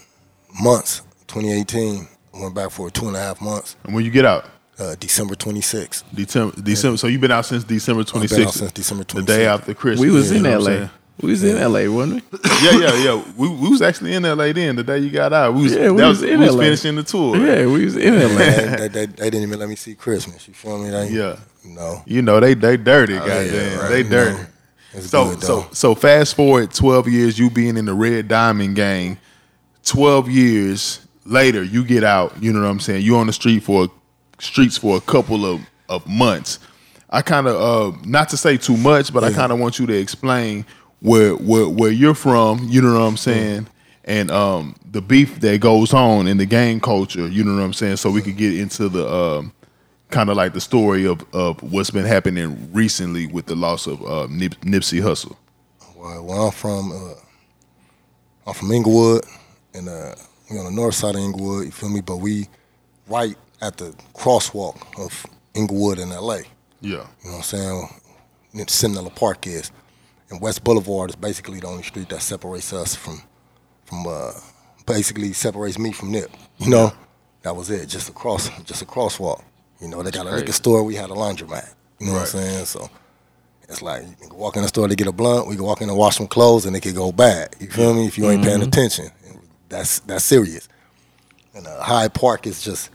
months, 2018, went back for two and a half months, And when you get out, uh, December 26th. December, December. So you've been out since December twenty been out since December the day after Christmas. We was you in know LA. Saying? We was in LA, wasn't we? yeah, yeah, yeah. We, we was actually in LA then. The day you got out, we was, Yeah, we that was was, in we was LA. finishing the tour. Yeah, we was in LA. they, they, they, they didn't even let me see Christmas. You feel me? They, Yeah. No. You know they they dirty, Oh, goddamn. yeah, right. They You dirty. know, so so so fast forward twelve years, you being in the Red Diamond gang. Twelve years later, you get out. You know what I'm saying? You on the street for streets for a couple of of months. I kind of uh, not to say too much, but I kind of want you to explain where where where you're from. You know what I'm saying? And um, the beef that goes on in the gang culture. You know what I'm saying? So we could get into the um, kind of like the story of, of what's been happening recently with the loss of uh, Nip, Nipsey Hussle. Well, where I'm from, uh, I'm from Inglewood, and uh, we on the north side of Inglewood. You feel me? But we right at the crosswalk of Inglewood and LA. Yeah, You know what I'm saying? Centinela Park is, and West Boulevard is basically the only street that separates us from, from uh, basically separates me from Nip. You know, that was it. Just a cross, just a crosswalk. You know, they got a liquor store. We had a laundromat. You know what I'm saying? So it's like you can walk in the store to get a blunt. We can walk in and wash some clothes, and it could go bad. You feel me? If you ain't paying attention, that's that's serious. And uh, Hyde Park is just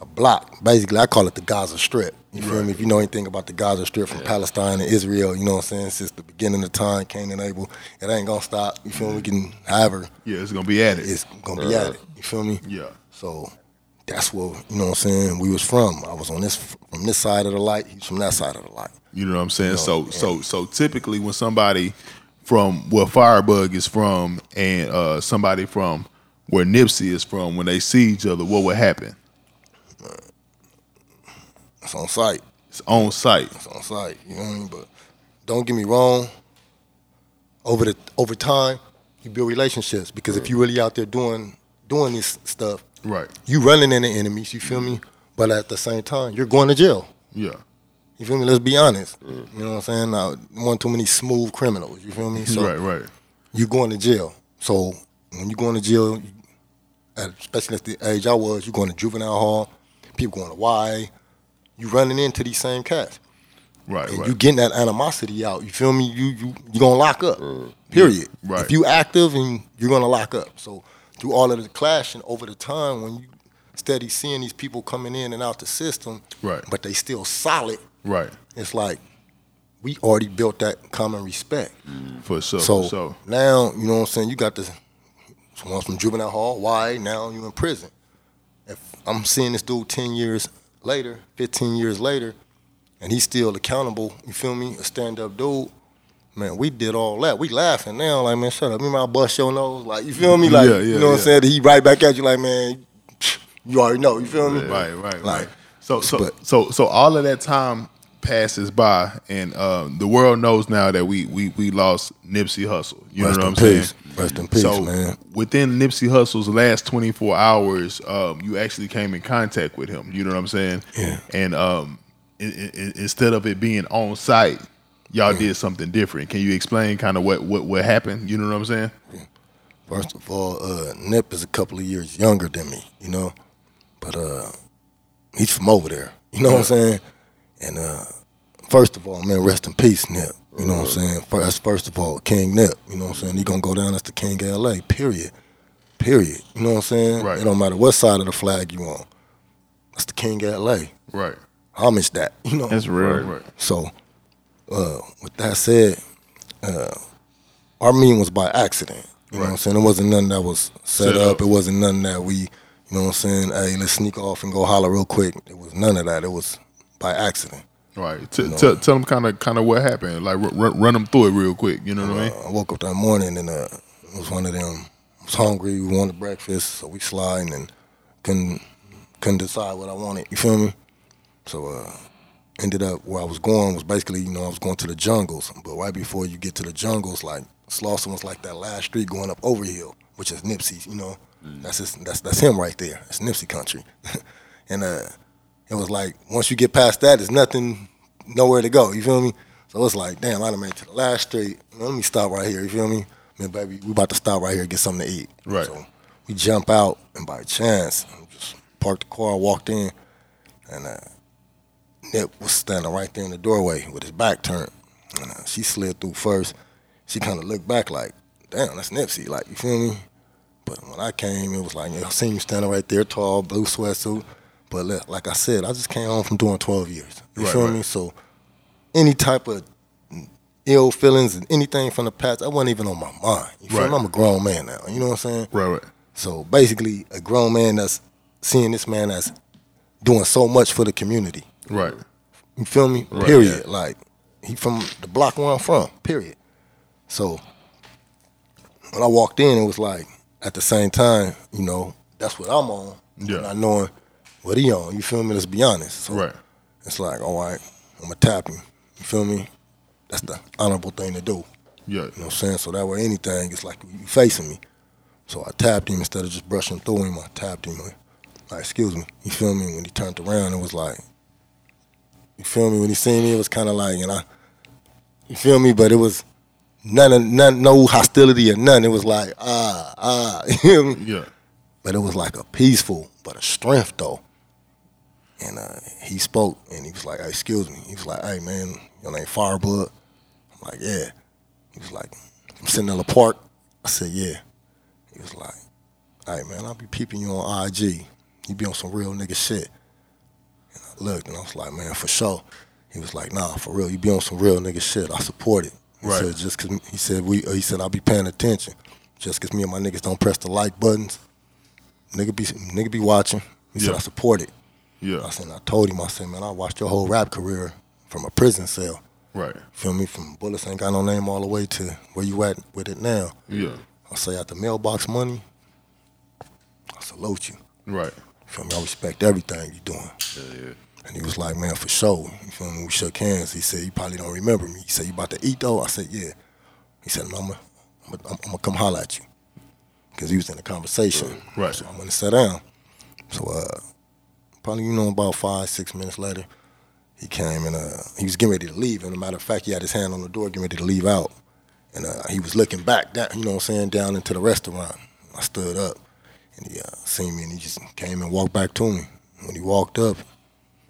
a block. Basically, I call it the Gaza Strip. You feel me? If you know anything about the Gaza Strip from Palestine and Israel, you know what I'm saying? Since the beginning of time, Cain and Abel, it ain't gonna stop. You feel me? We can, have her. yeah, it's gonna be at it. it's gonna be at it. You feel me? Yeah, So that's where you know what I'm saying. We was from. I was on this from this side of the light. He's from that side of the light. you know what I'm saying. know, so so so typically when somebody from where Firebug is from and uh, somebody from where Nipsey is from, when they see each other, what would happen? It's on site. It's on site. It's on site. You know what I mean? But don't get me wrong. Over the over time, you build relationships because if you really out there doing doing this stuff, Right. you running into enemies. You feel me? But at the same time, you're going to jail. Yeah. You feel me? Let's be honest. Mm. You know what I'm saying? Now, one too many smooth criminals. You feel me? So right. Right. you going to jail. So when you're going to jail, especially at the age I was, you're going to juvenile hall. People going to Y. You running into these same cats. Right. and Right. you getting that animosity out. You feel me? You you you gonna lock up. Mm. Period. Right. If you active and you're gonna lock up. So through all of the clashing over the time, when you steady seeing these people coming in and out the system, Right. but they still solid. right. It's like we already built that common respect. Mm. For sure. So for sure. now you know what I'm saying. You got this someone from juvenile hall. Why now you in prison? If I'm seeing this dude ten years later, fifteen years later, and he's still accountable. You feel me? A stand up dude. Man, we did all that. We laughing now, like man, shut up. Remember I bust your nose, like you feel me? Like Yeah, yeah, you know what. I'm saying? He right back at you, like man, you already know. You feel me? Right, right, Like, right. So, so, but- so, so, all of that time passes by, and um, the world knows now that we we we lost Nipsey Hussle. You know what I'm peace. saying? Rest in peace, so man. within Nipsey Hussle's last 24 hours, um, you actually came in contact with him. You know what I'm saying? Yeah. And um, instead of it being on site, y'all did something different. Can you explain kind of what, what what happened? You know what I'm saying? First of all, uh, Nip is a couple of years younger than me, you know, but uh, he's from over there. You know what I'm saying? And uh, first of all, man, rest in peace, Nip. You know what I'm saying? Fir- That's first of all, King Nip. You know what I'm saying? He gonna go down as the King of LA. Period. Period. You know what I'm saying? Right. It don't matter what side of the flag you on. That's the King of LA. Right. Homage that. You know. That's real. Right. So, uh, with that said, uh, our meeting was by accident. You know what I'm saying? It wasn't nothing that was set, Set up. up. It wasn't nothing that we, you know what I'm saying? Hey, let's sneak off and go holler real quick. It was none of that. It was by accident. Right. T- t- tell them kind of kind of what happened. Like run, run them through it real quick. You know what I mean? Uh, I woke up that morning and uh, it was one of them. I was hungry. We wanted breakfast, so we sliding and couldn't couldn't decide what I wanted. You feel me? So uh, ended up where I was going was basically you know I was going to the jungles, but right before you get to the jungles, like Slauson was like that last street going up Overhill, which is Nipsey. You know, that's his, that's that's him right there. It's Nipsey country, and uh, it was like once you get past that, there's nothing, nowhere to go. You feel me? So it's like, damn, I done made it to the last street. Let me stop right here. You feel me? Man, baby, we about to stop right here and get something to eat. Right. So we jump out, and by chance, just parked the car, walked in, and uh, Nip was standing right there in the doorway with his back turned. And uh, she slid through first. She kind of looked back like, damn, that's Nipsey. Like, you feel me? But when I came, it was like, I seen you standing right there, tall, blue sweatsuit. But li- like I said, I just came home from doing 12 years. You Right, feel right. me? So any type of ill feelings and anything from the past, I wasn't even on my mind. You feel Right. me? I'm a grown man now. You know what I'm saying? Right. Right. So basically, a grown man that's seeing this man that's doing so much for the community. Right. You feel me? Right, period. Like he from the block where I'm from. Period. So when I walked in, it was like at the same time, you know, that's what I'm on. Yeah. Not knowing what he on. You feel me? Let's be honest. So Right. It's like, all right, I'm gonna tap him. You feel me? That's the honorable thing to do. Yeah. You know what I'm saying? So that way anything, it's like you facing me. So I tapped him instead of just brushing through him. I tapped him. Like, excuse me. You feel me? When he turned around, it was like, you feel me? When he seen me, it was kind of like, and I, you feel me? But it was none of none, no hostility or none. It was like, ah, ah. You? Yeah. But it was like a peaceful, but a strength though. And uh, he spoke, and he was like, hey, excuse me. He was like, hey, man, your name Fireblood? I'm like, yeah. He was like, I'm sitting in the park. I said, yeah. He was like, hey, man, I'll be peeping you on IG. You be on some real nigga shit. Looked, and I was like, man, for sure. He was like, nah, for real. You be on some real nigga shit. I support it. He Right. said, just cause, he said, we, he said, I'll be paying attention. Just cause me and my niggas don't press the like buttons, nigga be, nigga be watching. He said, I support it. Yeah. I said, I told him, I said, man, I watched your whole rap career from a prison cell. Right. Feel me? From Bullets Ain't Got No Name all the way to where you at with it now. Yeah. I say, at the mailbox money, I salute you. Right. Feel me? I respect everything you doing. Yeah, Yeah, And he was like, man, for sure. You feel me? We shook hands. He said, you probably don't remember me. He said, you about to eat though? I said, yeah. He said, no, I'm going I'm to come holler at you. Because he was in a conversation. Right. So I'm to sit down. So uh, probably, you know, about five, six minutes later, he came and uh, he was getting ready to leave. And a matter of fact, he had his hand on the door getting ready to leave out. And uh, he was looking back, down, you know what I'm saying, down into the restaurant. I stood up and he uh, seen me and he just came and walked back to me. When he walked up,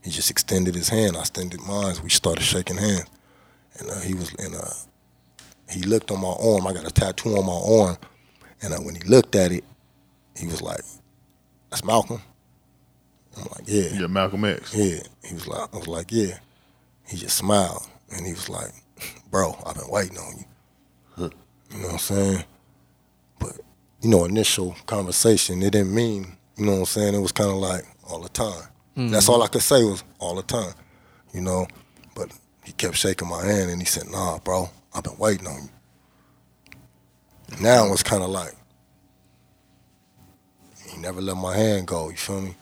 he just extended his hand. I extended mine. We started shaking hands. And uh, he was, and uh, he looked on my arm. I got a tattoo on my arm. And uh, when he looked at it, he was like, that's Malcolm. I'm like, yeah. Yeah. Malcolm X. Yeah. He was like, I was like, yeah. He just smiled and he was like, bro, I've been waiting on you. You know what I'm saying? But, you know, initial conversation, it didn't mean, you know what I'm saying? It was kind of like all the time. That's mm-hmm. all I could say was all the time, you know? But he kept shaking my hand and he said, nah, bro, I've been waiting on you. Now it's kind of like, he never let my hand go, you feel me?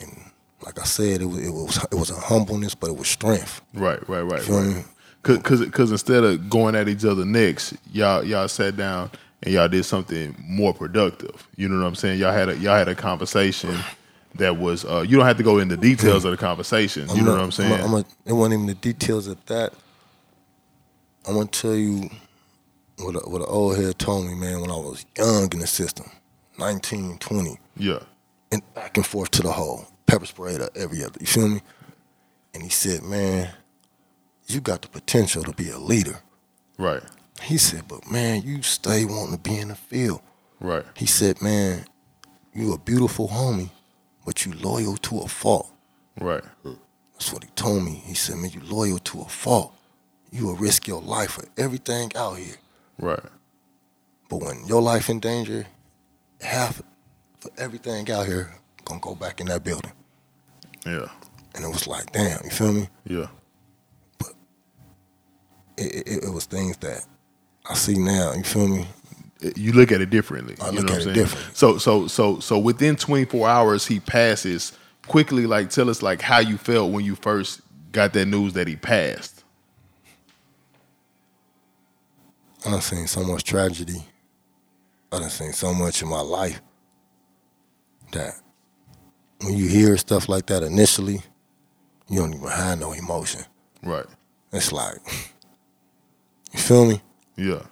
And like I said, it was it was it was a humbleness, but it was strength. Right, right, right, Feel right. me? Cause, cause, 'cause instead of going at each other next, y'all y'all sat down and y'all did something more productive. You know what I'm saying? Y'all had a y'all had a conversation that was. Uh, you don't have to go into details of the conversation. You know what I'm saying? I'm a, it wasn't even the details of that. I'm gonna tell you what a, what an old head told me, man, when I was young in the system, 19, 20, yeah, and back and forth to the hole, pepper spray to every other. You feel me? And he said, man, you got the potential to be a leader. right, He said, but man, you stay wanting to be in the field. right, He said, man, you a beautiful homie, but you loyal to a fault. right, That's what he told me. He said, man, you loyal to a fault. You will risk your life for everything out here. right, But when your life in danger, half for everything out here gonna go back in that building. yeah, And it was like, damn, you feel me? yeah, It, it, it was things that I see now, you feel me? You look at it differently. I you look know at what I'm it saying? differently. So so so so within 24 hours he passes. Quickly, like tell us like how you felt when you first got that news that he passed. I done seen so much tragedy. I done seen so much in my life that when you hear stuff like that initially, you don't even have no emotion. Right. It's like, you feel me? Yeah.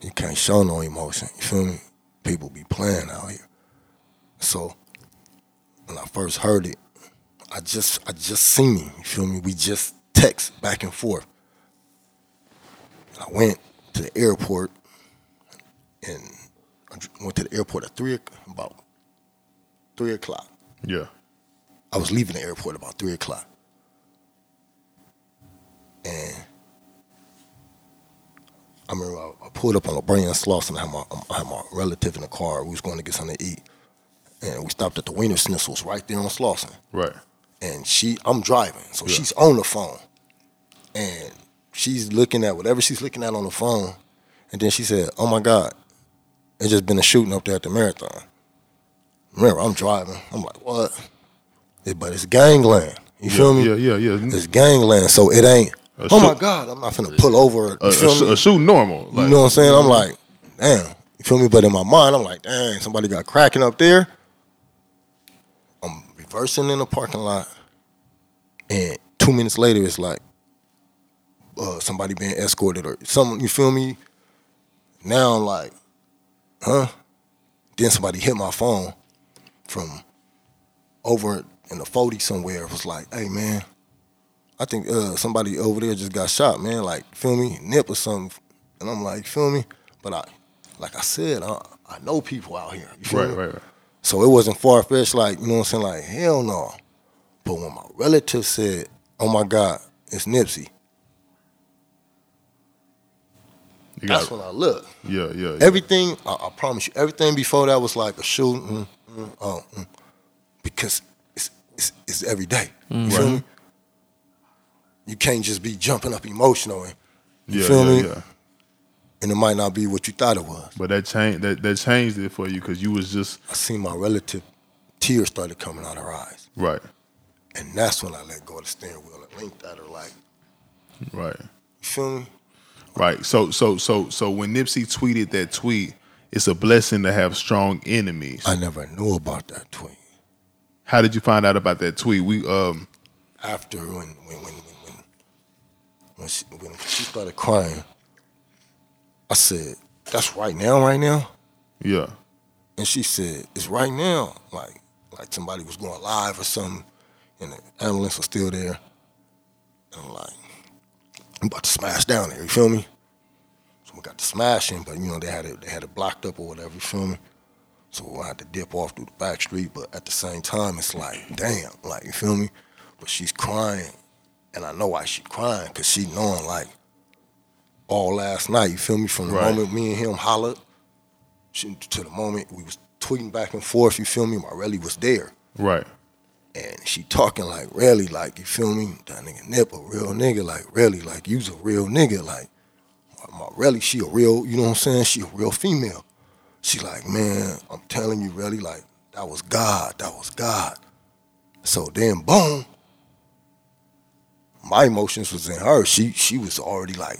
You can't show no emotion. You feel me? People be playing out here. So when I first heard it, I just I just seen him. You feel me? We just text back and forth. I went to the airport and I went to the airport at three about three o'clock. Yeah. I was leaving the airport about three o'clock. And I remember I, I pulled up on La Brea and Slauson. I had, my, I had my relative in the car. We was going to get something to eat. And we stopped at the Wiener Schnitzels right there on Slauson. Right. And she, I'm driving, so Yeah. she's on the phone. And she's looking at whatever she's looking at on the phone. And then she said, oh my God, it just been a shooting up there at the marathon. Remember, I'm driving. I'm like, what? It- but it's gangland. You feel me? Yeah, yeah, yeah. It's gangland, so it ain't. Oh my God, I'm not finna pull over. A, a, feel sh- me? a shooting normal. Like, you know what I'm saying? I'm like, damn. You feel me? But in my mind, I'm like, dang, somebody got cracking up there. I'm reversing in the parking lot, and two minutes later, it's like uh, somebody being escorted or something. You feel me? Now I'm like, huh? Then somebody hit my phone from over in the 40 somewhere. It was like, hey man, I think uh, somebody over there just got shot, man. Like, feel me? Nip or something. And I'm like, feel me? But I, like I said, I, I know people out here. Right, me? right, right. So it wasn't far fetched, like, you know what I'm saying? Like, hell no. But when my relative said, oh my God, it's Nipsey, You that's got, when I looked. yeah, yeah, yeah. Everything, I, I promise you, everything before that was like a shooting, mm, mm, oh, mm, because it's, it's, it's every day. You feel me? You can't just be jumping up emotional and, you yeah, feel yeah, me? yeah. and it might not be what you thought it was. But that changed that, that changed it for you because you was just I seen my relative, tears started coming out of her eyes. right, And that's when I let go of the steering wheel and linked at her like, right, you feel me? right. So so so so when Nipsey tweeted that tweet, it's a blessing to have strong enemies. I never knew about that tweet. How did you find out about that tweet? We um After when when when when she, when she started crying, I said, "That's right now, right now." yeah And she said, "It's right now." Like like somebody was going live or something, and the ambulance was still there. And I'm like, I'm about to smash down there. You feel me? So we got to smashing, but you know they had it they had it blocked up or whatever. You feel me? So I had to dip off through the back street, but at the same time, it's like, damn, like you feel me? But she's crying, and I know why she crying, cause she knowing like all last night. You feel me? From the Right. moment me and him hollered she, to the moment we was tweeting back and forth. You feel me? My Marelli was there, right and she talking like really, like you feel me? That nigga Nip a real nigga, like really, like you's a real nigga, like Marelli, she a real, you know what I'm saying? She a real female. She like, man, I'm telling you, really, like that was God, that was God. So then, boom, my emotions was in her. She she was already like,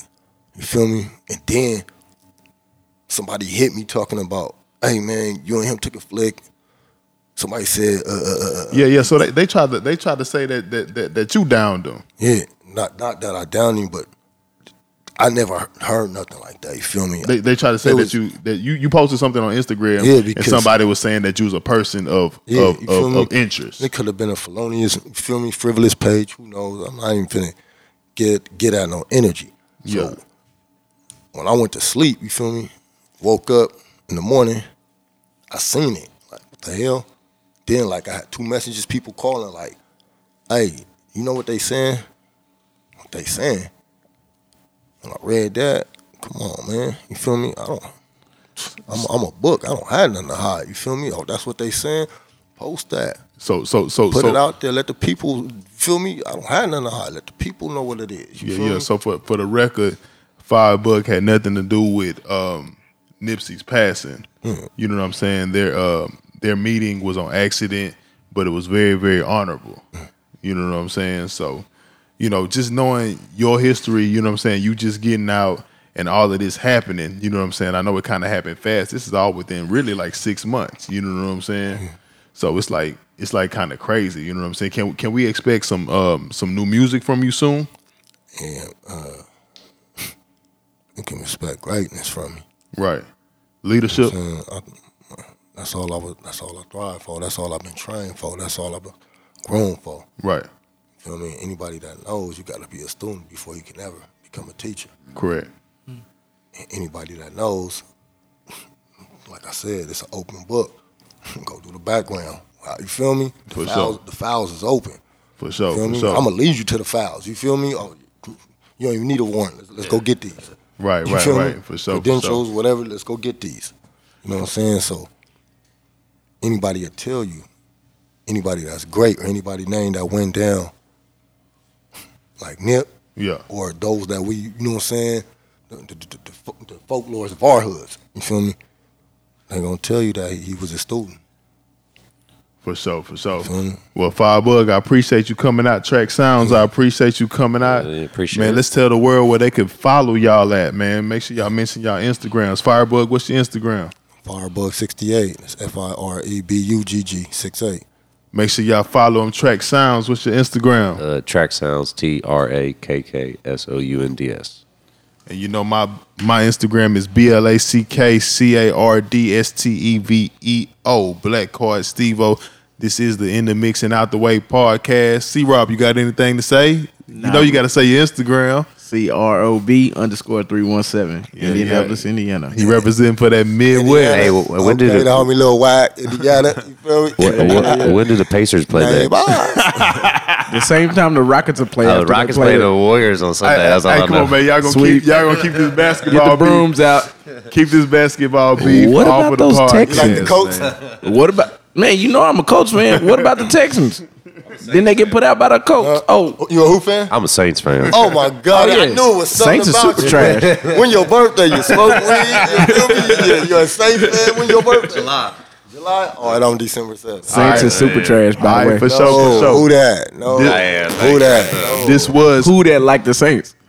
you feel me? And then somebody hit me talking about, hey man, you and him took a flick. Somebody said, uh, uh, uh, uh, Yeah, yeah. So they, they tried to they tried to say that that that, that you downed them. yeah, not not that I downed him, but I never heard nothing like that. You feel me? They they tried to say that you that you, you posted something on Instagram Yeah, and somebody was saying that you was a person of Yeah, of, of, of interest. It could have been a felonious, you feel me, frivolous page. Who knows? I'm not even finna get get out no energy. So Yeah. when I went to sleep, you feel me, woke up in the morning, I seen it. Like what the hell? Then like I had two messages, people calling like, "Hey, you know what they saying? What they saying?" When I read that, come on, man, you feel me? I don't. I'm, I'm a book. I don't have nothing to hide. You feel me? Oh, that's what they saying. Post that. So so so Put so it out there. Let the people feel me. I don't have nothing to hide. Let the people know what it is. You yeah feel yeah. me? So for for the record, Firebug had nothing to do with um, Nipsey's passing. Hmm. You know what I'm saying? Their um, their meeting was on accident, but it was very very honorable. Hmm. You know what I'm saying? So you know, just knowing your history, you know what I'm saying, you just getting out and all of this happening, you know what I'm saying? I know it kind of happened fast. This is all within really like six months, you know what I'm saying? So it's like it's like kind of crazy, you know what I'm saying? Can can we expect some um some new music from you soon? and uh, you can respect greatness from me. Right. Leadership. Uh, I, that's all I was. That's all I thrive for. That's all I've been trained for. That's all I've been grown for. Right. You know what I mean? Anybody that knows, you got to be a student before you can ever become a teacher. Correct. And anybody that knows, like I said, it's an open book. Go through the background. You feel me? The For files, sure. the files is open. For sure. For me? sure. I'm gonna lead you to the files. You feel me? Oh, you don't even need a warrant. Let's, let's go get these. right, You right, feel me? right. For sure. For Credentials, sure. whatever. Let's go get these. You know what I'm saying? So anybody that tell you, anybody that's great or anybody name that went down, like Nip, Yeah. or those that we, you know what I'm saying, the, the, the, the, fo- the folklores of our hoods. You feel me? They're gonna tell you that he, he was a student. For sure, for sure. Mhm. Well, Firebug, I appreciate you coming out. Trakk Sounds, I appreciate you coming out. Yeah, appreciate man, it. let's tell the world where they can follow y'all at, man. Make sure y'all mention y'all Instagrams. Firebug, what's your Instagram? Firebug 68. That's F I R E B U G G 68. Make sure y'all follow him. Trakk Sounds, what's your Instagram? Uh, track sounds T R A K K S O U N D S. And you know my my Instagram is B L A C K C A R D S T E V E O Black Card Stevo. This is the In the Mix and Out the Way podcast. C Rob, you got anything to say? You know you got to say your Instagram. C R O B underscore three one seven, Yeah, Indianapolis, yeah. Indiana. He representing for that Midwest. Hey, wh- when okay, did it- the homie Lil Wack, Indiana. You feel me? When, when, when did the Pacers play Hey, that? The same time the Rockets are playing. Uh, the Rockets play the Warriors on Sunday. Hey, That's all hey, I come know. on, man! Y'all gonna Sweep. keep y'all gonna keep this Get basketball the brooms out. Keep this basketball beef What about those Texans? Like the Colts. man. What about man? You know I'm a Colts fan. What about the Texans? Then they get put out by the uh, Colts. Uh, oh, You a who fan? I'm a Saints fan. Oh my God! Oh, yeah. I knew it was something Saints are about super you. trash. when your birthday, you smoke weed. You feel me? Yeah, you're a Saints fan. When your birthday? July. July. Oh, and on December seventh. Saints Alright, is super trash. By Alright, the way, for sure, for sure. who that? No, This- Yeah, who that? No. This was who that like the Saints?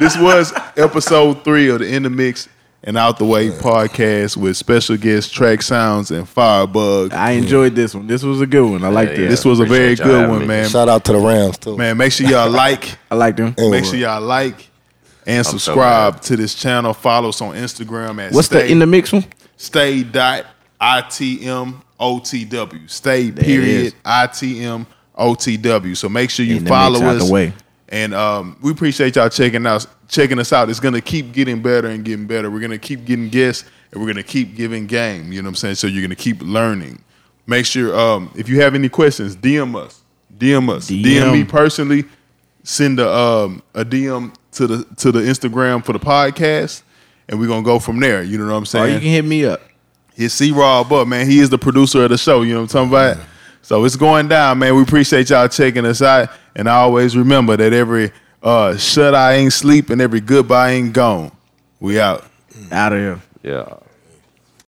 this was episode three of the In the Mix and Out the Way podcast with special guests Trakk Sounds and Firebug. I enjoyed this one. This was a good one. I like Yeah, this. This was a very Appreciate y'all good having one, me. man. Shout out to the Rams too. Man, make sure y'all like, I like them. Anyway. make sure y'all like and so subscribe to this channel. Follow us on Instagram at What's stay, the in the mix one? stay dot itm otw. Stay There period is. itm otw. So make sure you In the follow mix, out us. the way. And um, we appreciate y'all checking out checking us out. It's gonna keep getting better and getting better. We're gonna keep getting guests and we're gonna keep giving game. You know what I'm saying? So you're gonna keep learning. Make sure um, if you have any questions, DM us. DM us. DM, DM. me personally. Send a um, a DM to the to the Instagram for the podcast, and we're gonna go from there. You know what I'm Or saying? you can hit me up. His C Rob up, man. He is the producer of the show. You know what I'm talking about? So it's going down, man. We appreciate y'all checking us out. And I always remember that every uh, shut eye ain't sleep and every goodbye ain't gone. We out. Out of here. Yeah.